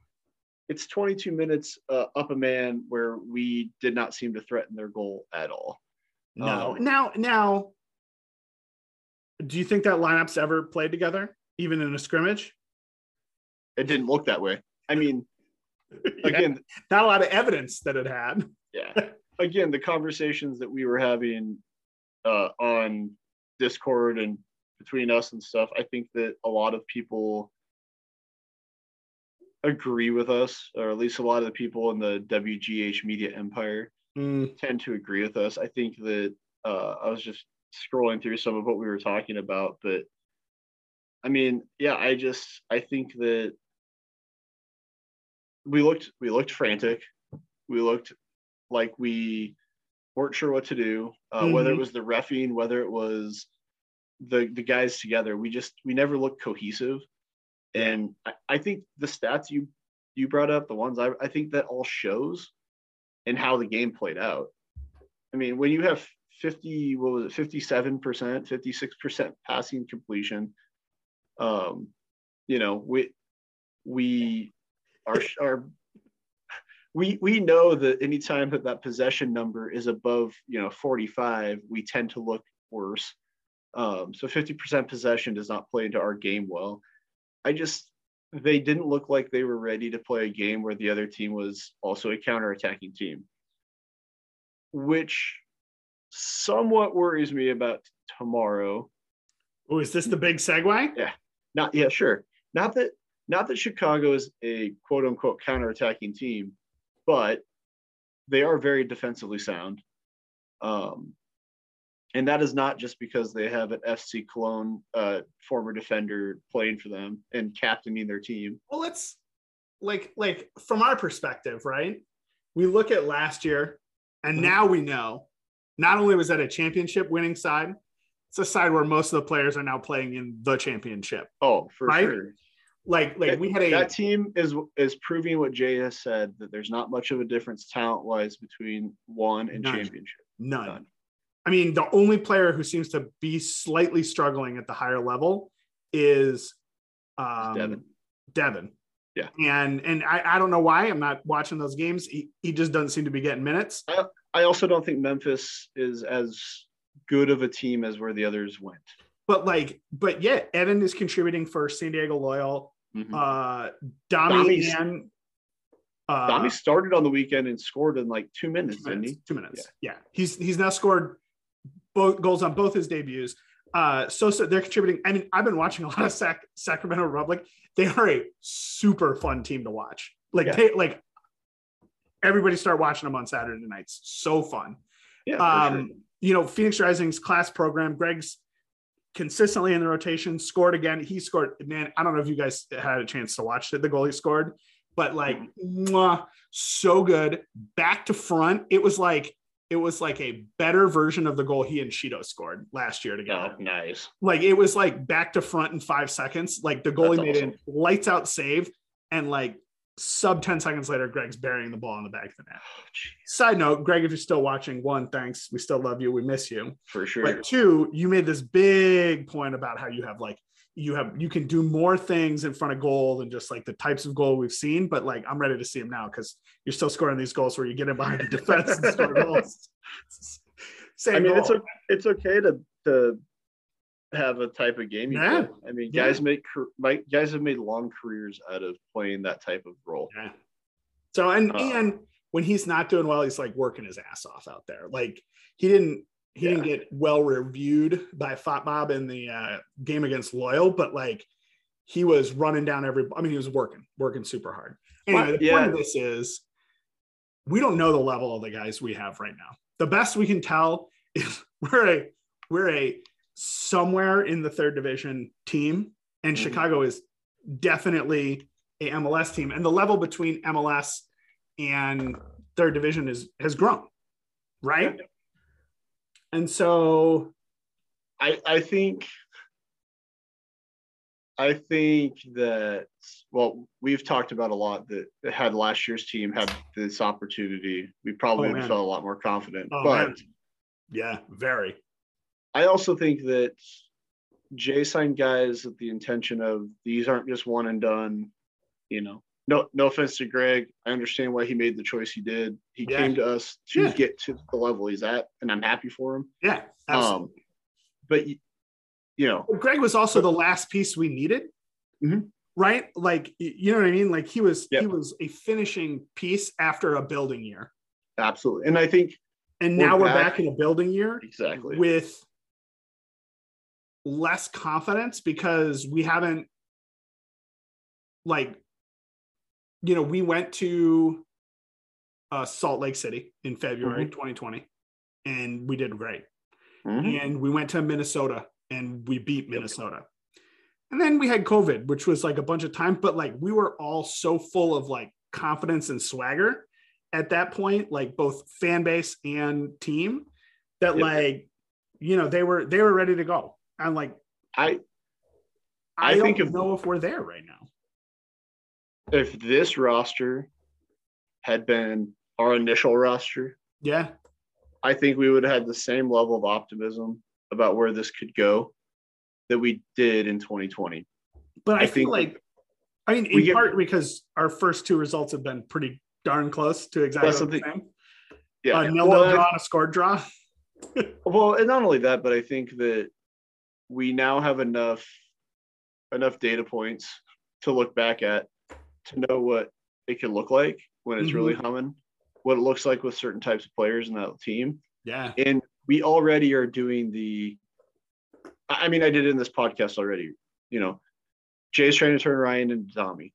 it's 22 minutes uh, up a man where we did not seem to threaten their goal at all. No. Um, now, now, do you think that lineups ever played together? Even in a scrimmage? It didn't look that way. I mean, again, not a lot of evidence that it had. yeah. Again, the conversations that we were having uh, on Discord and between us and stuff, I think that a lot of people, agree with us, or at least a lot of the people in the WGH media empire Mm, tend to agree with us. I think that uh, I was just scrolling through some of what we were talking about, but I mean, yeah, I just I think that we looked we looked frantic. We looked like we weren't sure what to do. Uh, Whether it Mhm. was the refing, whether it was the the guys together, we just we never looked cohesive. And I, I think the stats you you brought up, the ones I I think that all shows and how the game played out. I mean, when you have 50, what was it, 57%, 56% passing completion, um, you know, we we are are we we know that anytime that that possession number is above, you know, 45, we tend to look worse. Um, so 50% possession does not play into our game well. I just they didn't look like they were ready to play a game where the other team was also a counterattacking team, which somewhat worries me about tomorrow. oh, is this the big segue? Not yeah, sure. Not that not that Chicago is a quote unquote counterattacking team, but they are very defensively sound. Um, and that is not just because they have an FC Cologne uh, former defender playing for them and captaining their team. Well, let's like like from our perspective, right? We look at last year, and Mhm. now we know not only was that a championship winning side, it's a side where most of the players are now playing in the championship. Oh, for Right? sure. Like like we had a that team is is proving what Jay has said that there's not much of a difference talent wise between one and None. championship. none. none. I mean, the only player who seems to be slightly struggling at the higher level is um, Devin. Devin. Yeah. And and I, I don't know why I'm not watching those games. He, he just doesn't seem to be getting minutes. I also don't think Memphis is as good of a team as where the others went. But like, but yeah, Evan is contributing for San Diego Loyal. Mhm. Uh Dami Dami's- and uh Dami started on the weekend and scored in like two minutes, two didn't he? Two minutes. Yeah. He's he's now scored both goals on both his debuts. Uh Sosa, they're contributing. I mean, I've been watching a lot of Sac- Sacramento Republic. They are a super fun team to watch. Like Yeah. they like everybody start watching them on Saturday nights. So fun. Yeah. for um, sure. You know, Phoenix Rising's class program, Greg's consistently in the rotation, scored again. He scored, man. I don't know if you guys had a chance to watch it, the goal he scored, but like, mwah, so good. Back to front. It was like, it was like a better version of the goal he and Shido scored last year together. Oh, nice. Like it was like back to front in five seconds. Like the goalie That's made awesome. a lights out save, and like sub 10 seconds later, Greg's burying the ball in the back of the net. Oh. Side note, Greg, if you're still watching, one, thanks. We still love you. We miss you. For sure. But two, you made this big point about how you have like you have you can do more things in front of goal than just like the types of goal we've seen. But like I'm ready to see him now because you're still scoring these goals where you get in behind the defense and score goals. Same I mean, goal. it's it's okay to to have a type of game you Yeah. I mean, Yeah. guys make my guys have made long careers out of playing that type of role. Yeah. So and Uh, and when he's not doing well, he's like working his ass off out there. Like he didn't he didn't get well reviewed by Fat Bob in the uh, game against Loyal, but like he was running down every. I mean, he was working, working super hard. Anyway, Well, the yeah. point of this is we don't know the level of the guys we have right now. The best we can tell is we're a we're a somewhere in the third division team, and Mhm. Chicago is definitely a MLS team, and the level between MLS and third division is has grown, right? And so, I I think I think that well, we've talked about a lot that had last year's team had this opportunity, we probably Oh, would have felt a lot more confident. Oh, but man. yeah, very. I also think that Jay signed guys with the intention of these aren't just one and done. You know, no no offense to Greg, I understand why he made the choice he did. He Yeah. came to us to Yeah. get to the level he's at, and I'm happy for him. Yeah, absolutely. Um, but you know, Greg was also the last piece we needed, Mhm. right? Like, you know what I mean? Like he was Yep. he was a finishing piece after a building year, absolutely, and I think and We're now we're back. back in a building year exactly. with less confidence because we haven't like you know, we went to uh, Salt Lake City in February Mhm. 2020, and we did great. Mhm. And we went to Minnesota and we beat Minnesota. And then we had COVID, which was like a bunch of time, but like we were all so full of like confidence and swagger at that point, like both fan base and team, that Yep. like, you know, they were they were ready to go. I'm like, I I, I don't think if- know if we're there right now. if this roster had been our initial roster, Yeah. I think we would have had the same level of optimism about where this could go that we did in 2020. But I, I feel think like, I mean, in get- part because our first two results have been pretty darn close to exactly the same. Yeah. A nil well, nil draw and a scored draw. well, and not only that, but I think that we now have enough enough data points to look back at to know what it can look like when it's really mm-hmm. humming, what it looks like with certain types of players in that team. Yeah. and we already are doing the i mean i did in this podcast already you know jay's trying to turn ryan into tommy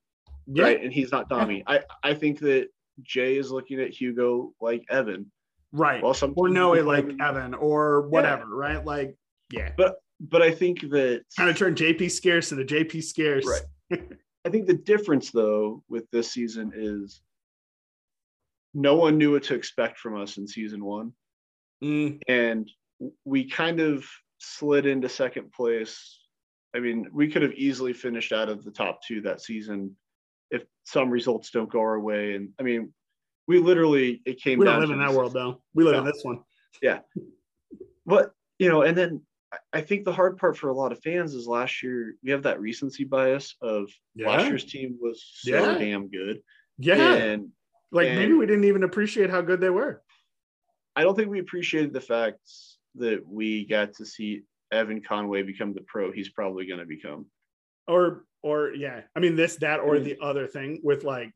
Yeah. right and he's not tommy i i think that jay is looking at hugo like evan Right. well some or Noe like Evan- Evan or whatever, right? Like, yeah. but i think that Kind of turn JP Scearce into JP Scearce. Right. i think the difference though with this season is no one knew what to expect from us in season one Mm, and we kind of slid into second place. I mean, we could have easily finished out of the top two that season if some results don't go our way. And I mean, we literally it came we down don't live in that this- world though. We live in this one. Yeah, but you know, and then I- think the hard part for a lot of fans is last year we have that recency bias of last year's team was so Yeah. damn good. Yeah. And like and- maybe we didn't even appreciate how good they were. I don't think we appreciated the fact that we got to see Evan Conway become the pro he's probably going to become. Or or yeah. I mean this, that, or I mean- the other thing with like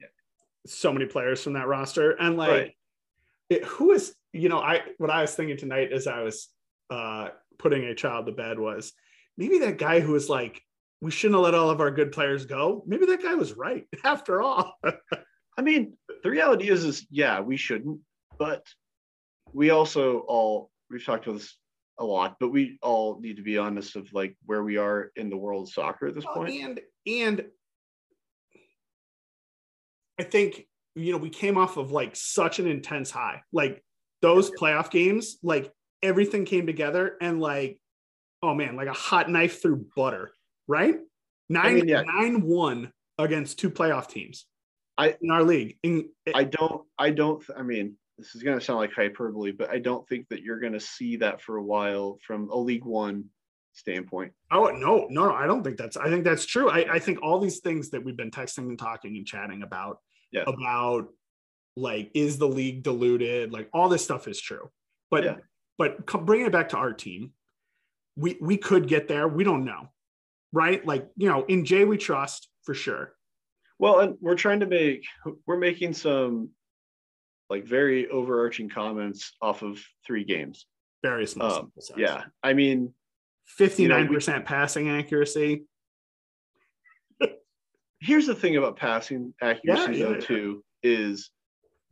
so many players from that roster. And like Right. it, who is you know i what i was thinking tonight as i was uh putting a child to bed was maybe that guy who was like we shouldn't have let all of our good players go. Maybe that guy was right after all. I mean, the reality is, is yeah, we shouldn't, but we also all we've talked about this a lot, but we all need to be honest of like where we are in the world of soccer at this Well, point. and and i think you know we came off of like such an intense high. Like those playoff games like everything came together and like oh man like a hot knife through butter right nine mean, yeah. nine one against two playoff teams I- in our league in, eh, I don't, I don't, I mean, this is going to sound like hyperbole, but I don't think that you're going to see that for a while from a League One standpoint. oh no no no i don't think that's i think that's true I, I think all these things that we've been texting and talking and chatting about Yeah. about like is the league diluted like all this stuff is true but Yeah. But bringing it back to our team we we could get there we don't know right like you know in jay we trust for sure Well, and we're trying to make, we're making some like very overarching comments off of three games. very small Um. Yeah. I mean, 59% passing accuracy here's the thing about passing accuracy Yeah, though yeah, yeah. too is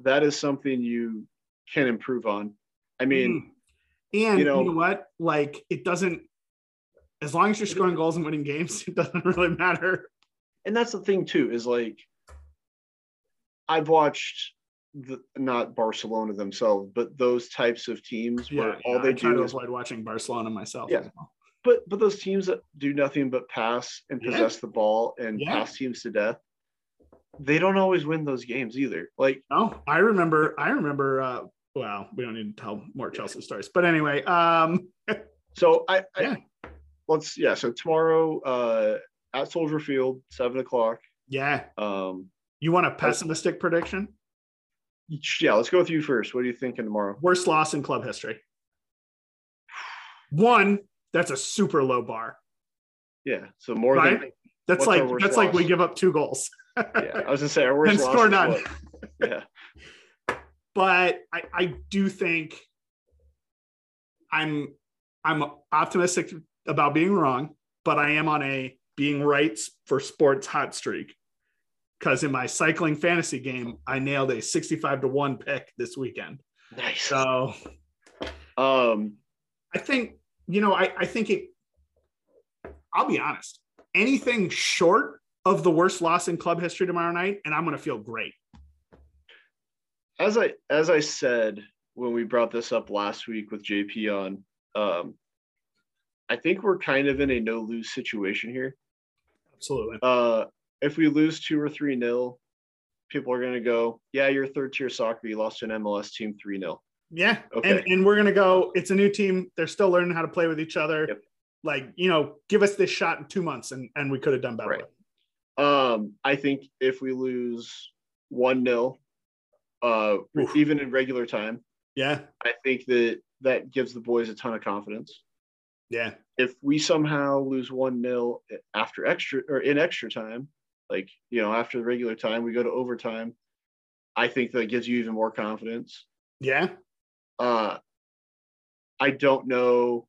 that is something you can improve on i mean Mhm. And you you know, know- what like it doesn't as long as you're scoring goals and winning games it doesn't really matter and that's the thing too is like i've watched the, not barcelona themselves but those types of teams yeah, where all yeah, they I do is watching barcelona myself Yeah. as well. but but those teams that do nothing but pass and Yeah. possess the ball and Yeah. pass teams to death they don't always win those games either like No, I remember. I remember. Uh, well, we don't need to tell more Chelsea stories, but anyway. Um, so i, I Yeah. let's yeah so tomorrow uh at soldier field seven o'clock yeah, um you want a pessimistic prediction? Yeah, let's go with you first. What are you thinking tomorrow? Worst loss in club history. One. That's a super low bar. Yeah, so more Right? than That's like that's like we give up two goals. yeah. I was gonna say our worst And loss score none. Yeah, but I, I do think I'm I'm optimistic about being wrong, but I am on a being right for sports hot streak because in my cycling fantasy game, I nailed a 65 to 1 pick this weekend. Nice. So Um, I think, you know, I, I think it, I'll be honest, anything short of the worst loss in club history tomorrow night, and I'm going to feel great. As I as I said when we brought this up last week with JP on, um, I think we're kind of in a no lose situation here. Absolutely. Uh, if we lose two or three nil, people are going to go, yeah, you're third tier soccer. You lost to an MLS team three nil. Yeah. Okay. And, and we're going to go, it's a new team. They're still learning how to play with each other. Yep. Like, you know, give us this shot in two months and, and we could have done better. Right. Um, I think if we lose one nil, uh, Oof. even in regular time, Yeah. I think that that gives the boys a ton of confidence. Yeah. if we somehow lose one nil after extra or in extra time, like you know after the regular time, we go to overtime. I think that gives you even more confidence. Yeah. Uh, I don't know.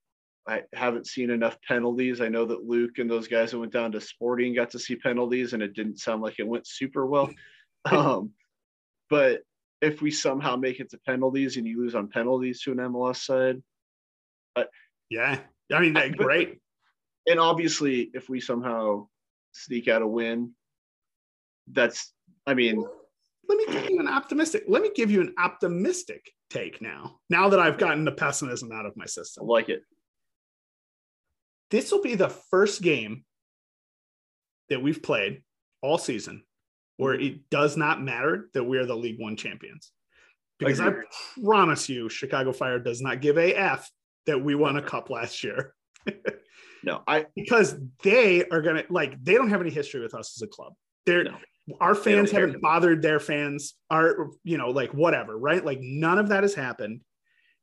I haven't seen enough penalties. I know that Luke and those guys that went down to Sporting got to see penalties, and it didn't sound like it went super well. um, but if we somehow make it to penalties and you lose on penalties to an MLS side, But Yeah. I mean, that, great. and obviously if we somehow sneak out a win that's i mean Let me give you an optimistic, let me give you an optimistic take now, now that I've gotten the pessimism out of my i system. like it This will be the first game that we've played all season where it does not matter that we are the League One champions. Because I Agreed. promise you, Chicago Fire does not give a F that we won a cup last year no i because they are going to, like, they don't have any history with us as a club. They're, No. our fans care. haven't bothered their fans, are, you know, like, whatever, right? Like, none of that has happened.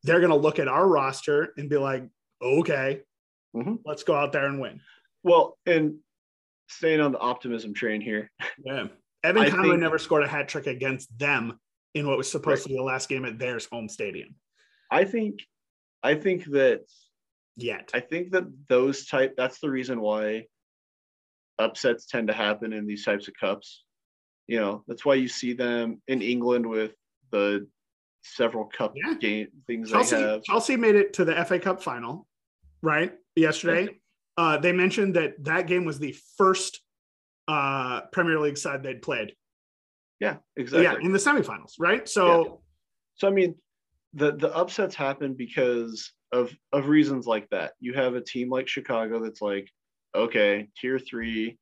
They're going to look at our roster and be like, okay, Mhm. let's go out there and win. well and staying on the optimism train here Yeah. Evan I Conway think- never scored a hat trick against them in what was supposed Right. to be the last game at theirs home stadium i think i think that yet. i think that those type that's the reason why upsets tend to happen in these types of cups you know that's why you see them in england with the several cup Yeah. game things Chelsea, they have Chelsea made it to the FA Cup final, right? Yesterday. Uh, they mentioned that that game was the first uh, Premier League side they'd played. yeah exactly Yeah, in the semifinals, right? So, So I mean, the the upsets happen because of of reasons like that. You have a team like Chicago that's like, okay, tier three,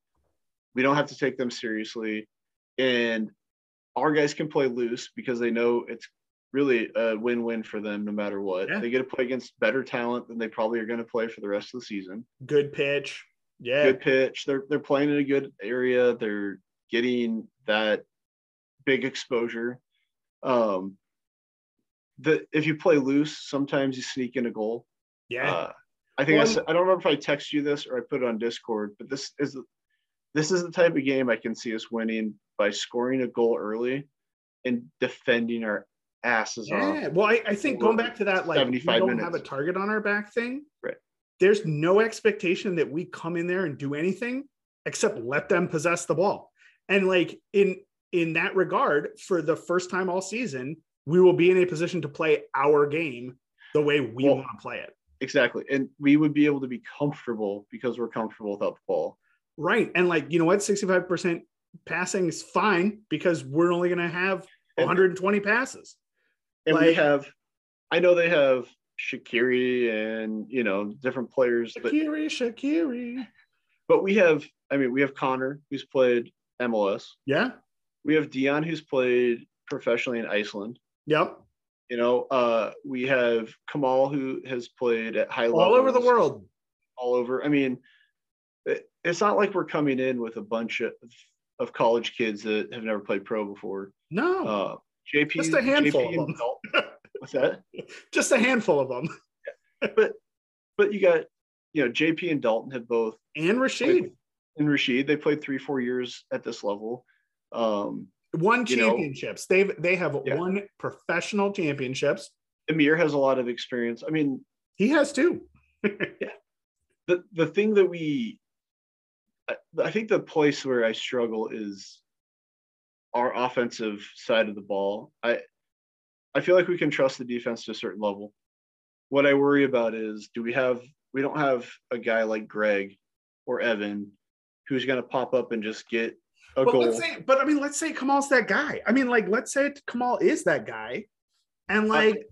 we don't have to take them seriously, and our guys can play loose because they know it's really a win-win for them no matter what. Yeah. They get to play against better talent than they probably are going to play for the rest of the season. good pitch. Yeah. Good pitch. They're they're playing in a good area. They're getting that big exposure. Um, the if you play loose, sometimes you sneak in a goal. Yeah. Uh, I think I, Well, said, I don't remember if I text you this or I put it on Discord, but this is this is the type of game I can see us winning by scoring a goal early and defending our asses off. Yeah. Well, I, I think going back to that, like, we 75 don't minutes. have a target on our back thing. Right. There's no expectation that we come in there and do anything except let them possess the ball. And like in in that regard, for the first time all season, we will be in a position to play our game the way we Well, want to play it. Exactly. And we would be able to be comfortable because we're comfortable without the ball. Right. And like, you know what? 65% passing is fine because we're only going to have And- 120 passes. And we have I know they have Shaqiri and you know different players, but Shaqiri, Shaqiri. but we have I mean we have Connor who's played MLS. Yeah. We have Dion who's played professionally in Iceland. Yep. You know, uh, we have Kamal who has played at high levels All over the world. All over. I mean, it, it's not like we're coming in with a bunch of, of college kids that have never played pro before. No, Uh, JP, Just a handful JP of them. What's that? just a handful of them. But but you got, you know, JP and Dalton have both And Rashid and Rashid. They played three, four years at this level. Um, won you know- championships. They've they have Yeah. won professional championships. Amir has a lot of experience. I mean, He has too. yeah. the the thing that we I, I think the place where I struggle is our offensive side of the ball. I I feel like we can trust the defense to a certain level. What I worry about is do we have we don't have a guy like Greg or Evan who's going to pop up and just get a but goal. let's say, but I mean, let's say Kamal's that guy. I mean, like, let's say Kamal is that guy, and like,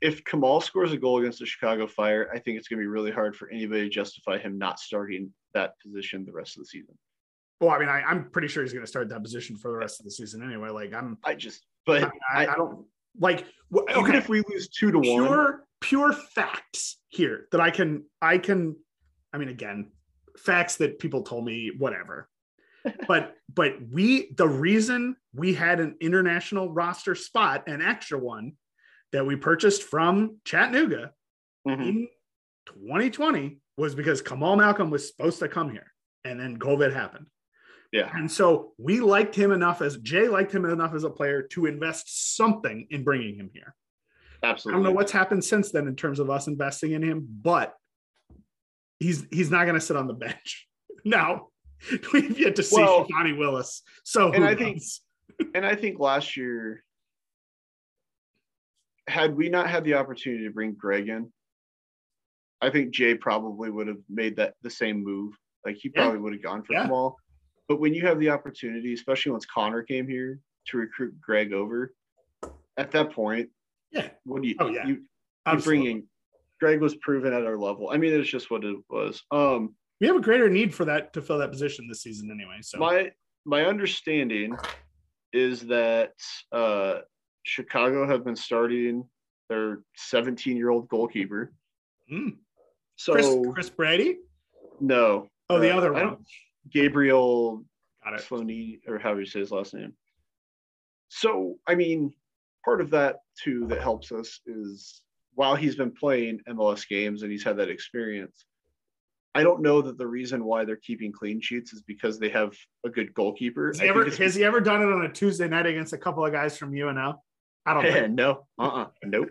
if Kamal scores a goal against the Chicago Fire, I think it's going to be really hard for anybody to justify him not starting that position the rest of the season. well, I mean, I, I'm pretty sure he's going to start that position for the rest of the season anyway. Like, I'm, I just, but I, I, I don't like. wh- even Okay, if we lose two to one, pure pure facts here that I can I can I mean again facts that people told me whatever but but we the reason we had an international roster spot an extra one that we purchased from Chattanooga Mhm. in 2020 was because Kamal Malcolm was supposed to come here and then COVID happened yeah, and so we liked him enough as Jay liked him enough as a player to invest something in bringing him here Absolutely. I don't know what's happened since then in terms of us investing in him, but he's he's not going to sit on the bench. Now we've yet to see Well, Shivani Willis. So and I think- and I think last year, had we not had the opportunity to bring Greg in, I think Jay probably would have made that the same move. Like he Yeah. probably would have gone for Yeah. But when you have the opportunity, especially once Connor came here to recruit Greg over, at that point, yeah, what do you Oh, yeah. you, absolutely. bringing? Greg was proven at our level. I mean, it's just what it was. Um, we have a greater need for that to fill that position this season anyway. So my my understanding is that uh, Chicago have been starting their 17 year old goalkeeper. Mm. So Chris Chris Brady. no, Oh, the Uh, other one. Gabriel Got it. Sloney or how you say his last name? So I mean, part of that too that helps us is while he's been playing MLS games and he's had that experience. I don't know that the reason why they're keeping clean sheets is because they have a good goalkeeper. Has he, ever, has he ever done it on a Tuesday night against a couple of guys from UNL? I don't know. no, uh-uh, nope.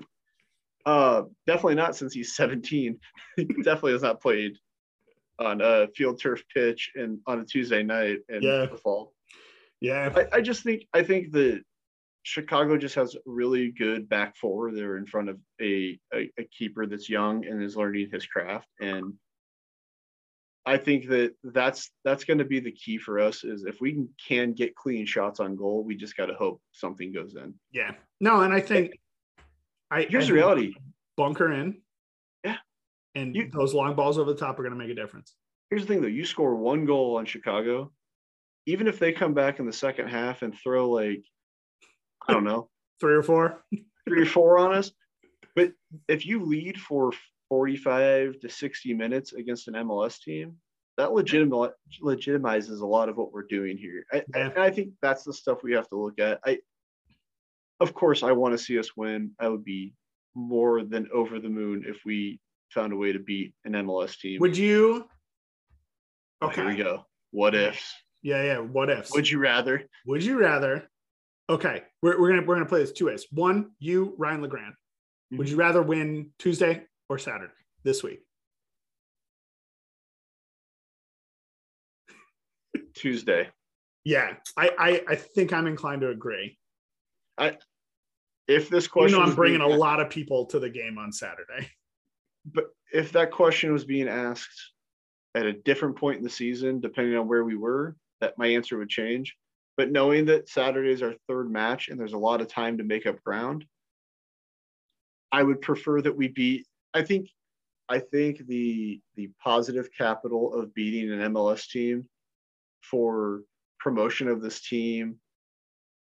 Uh, definitely not since he's 17. he definitely has not played on a field turf pitch and on a Tuesday night in Yeah. the fall. Yeah. I, I just think I think that Chicago just has really good back four. They're in front of a, a, a keeper that's young and is learning his craft. And I think that that's that's going to be the key for us is if we can, can get clean shots on goal, we just got to hope something goes in. Yeah. No, and I think I Here's I the reality. bunker in. And You- those long balls over the top are going to make a difference. Here's the thing though, you score one goal on Chicago, even if they come back in the second half and throw like, I don't know, Three or four. three or four on us, but if you lead for 45 to 60 minutes against an MLS team, that legitimate legitimizes a lot of what we're doing here. I, Yeah. and I think that's the stuff we have to look at. I, of course, I want to see us win. I would be more than over the moon if we found a way to beat an MLS team. Would you? Oh, Here we go. What ifs? Yeah, yeah. What ifs? Would you rather? Would you rather? Okay, we're, we're gonna we're gonna play this two ways. One, you Ryan Legrand. Mm-hmm. Would you rather win Tuesday or Saturday this week? Tuesday. Yeah, I I, I think I'm inclined to agree. I if this You question, know, I'm bringing a lot of people to the game on Saturday. But if that question was being asked at a different point in the season, depending on where we were, that my answer would change. But knowing that Saturday is our third match and there's a lot of time to make up ground, I would prefer that we beat. I think, I think the the positive capital of beating an MLS team for promotion of this team.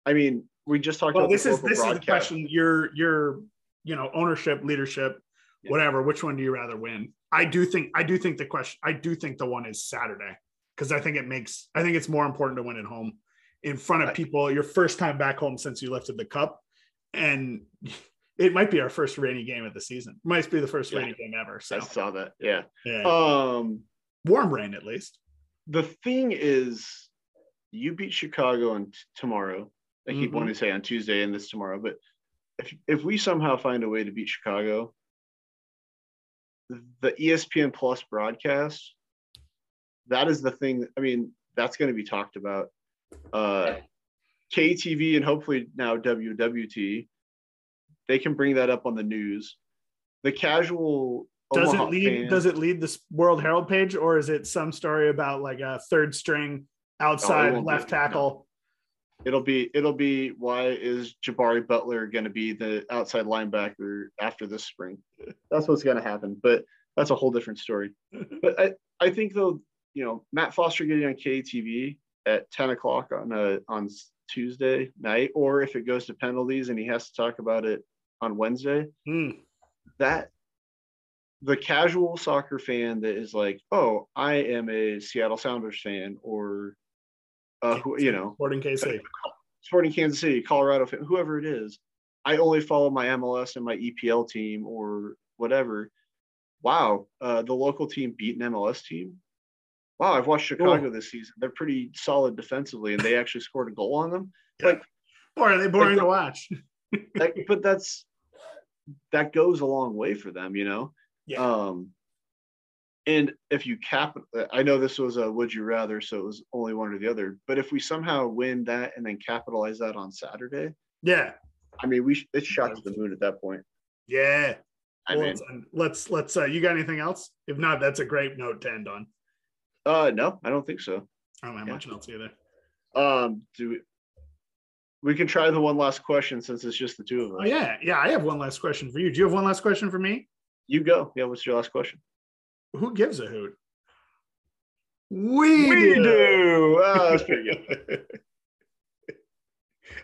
I mean, we just talked Well, about this is this is the question. Your your you know ownership, leadership, Yeah. whatever. Which one do you rather win? I do think I do think the question. I do think the one is Saturday because I think it makes. I think it's more important to win at home in front of people. Your first time back home since you lifted the cup, and it might be our first rainy game of the season. Might be the first Yeah. rainy game ever. So I saw that. Yeah. yeah. Um. warm rain at least. the thing is, you beat Chicago on t- tomorrow. I keep Mhm. wanting to say on Tuesday and this tomorrow, but if if we somehow find a way to beat Chicago, the ESPN Plus broadcast, that is the thing. I mean, that's going to be talked about. Uh, KTV and hopefully now WWT, they can bring that up on the news. The casual does Omaha it lead fan- does it lead this World Herald page or is it some story about like a third string outside won't be. left tackle? It'll be it'll be why is Jabari Butler going to be the outside linebacker after this spring? That's what's going to happen, but that's a whole different story. But I I think though you know Matt Foster getting on KTV at ten o'clock on a on Tuesday night, or if it goes to penalties and he has to talk about it on Wednesday, Hmm. that the casual soccer fan that is like, oh, I am a Seattle Sounders fan, or uh, who, you know, Sporting KC. Sporting Kansas City, Colorado whoever it is, I only follow my MLS and my EPL team or whatever. Wow, uh, the local team beat an MLS team. Wow, I've watched Chicago this season. They're pretty solid defensively, and they actually scored a goal on them. Like, Or are they boring Like- to watch? but that's that goes a long way for them, you know. Yeah. Um, and if you cap, I know this was a would you rather, so it was only one or the other. But if we somehow win that and then capitalize that on Saturday, Yeah. I mean, we sh- it's shot to the moon at that point. Yeah. I Well, mean, let's let's let's uh you got anything else? If not, that's a great note to end on. uh, no, I don't think so. I don't have Yeah. much else either. Um, do we, we can try the one last question since it's just the two of us. Oh yeah, yeah. I have one last question for you. Do you have one last question for me? You go. Yeah, what's your last question? Who gives a hoot? We, we do. Oh, that's pretty good.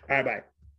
All right, bye.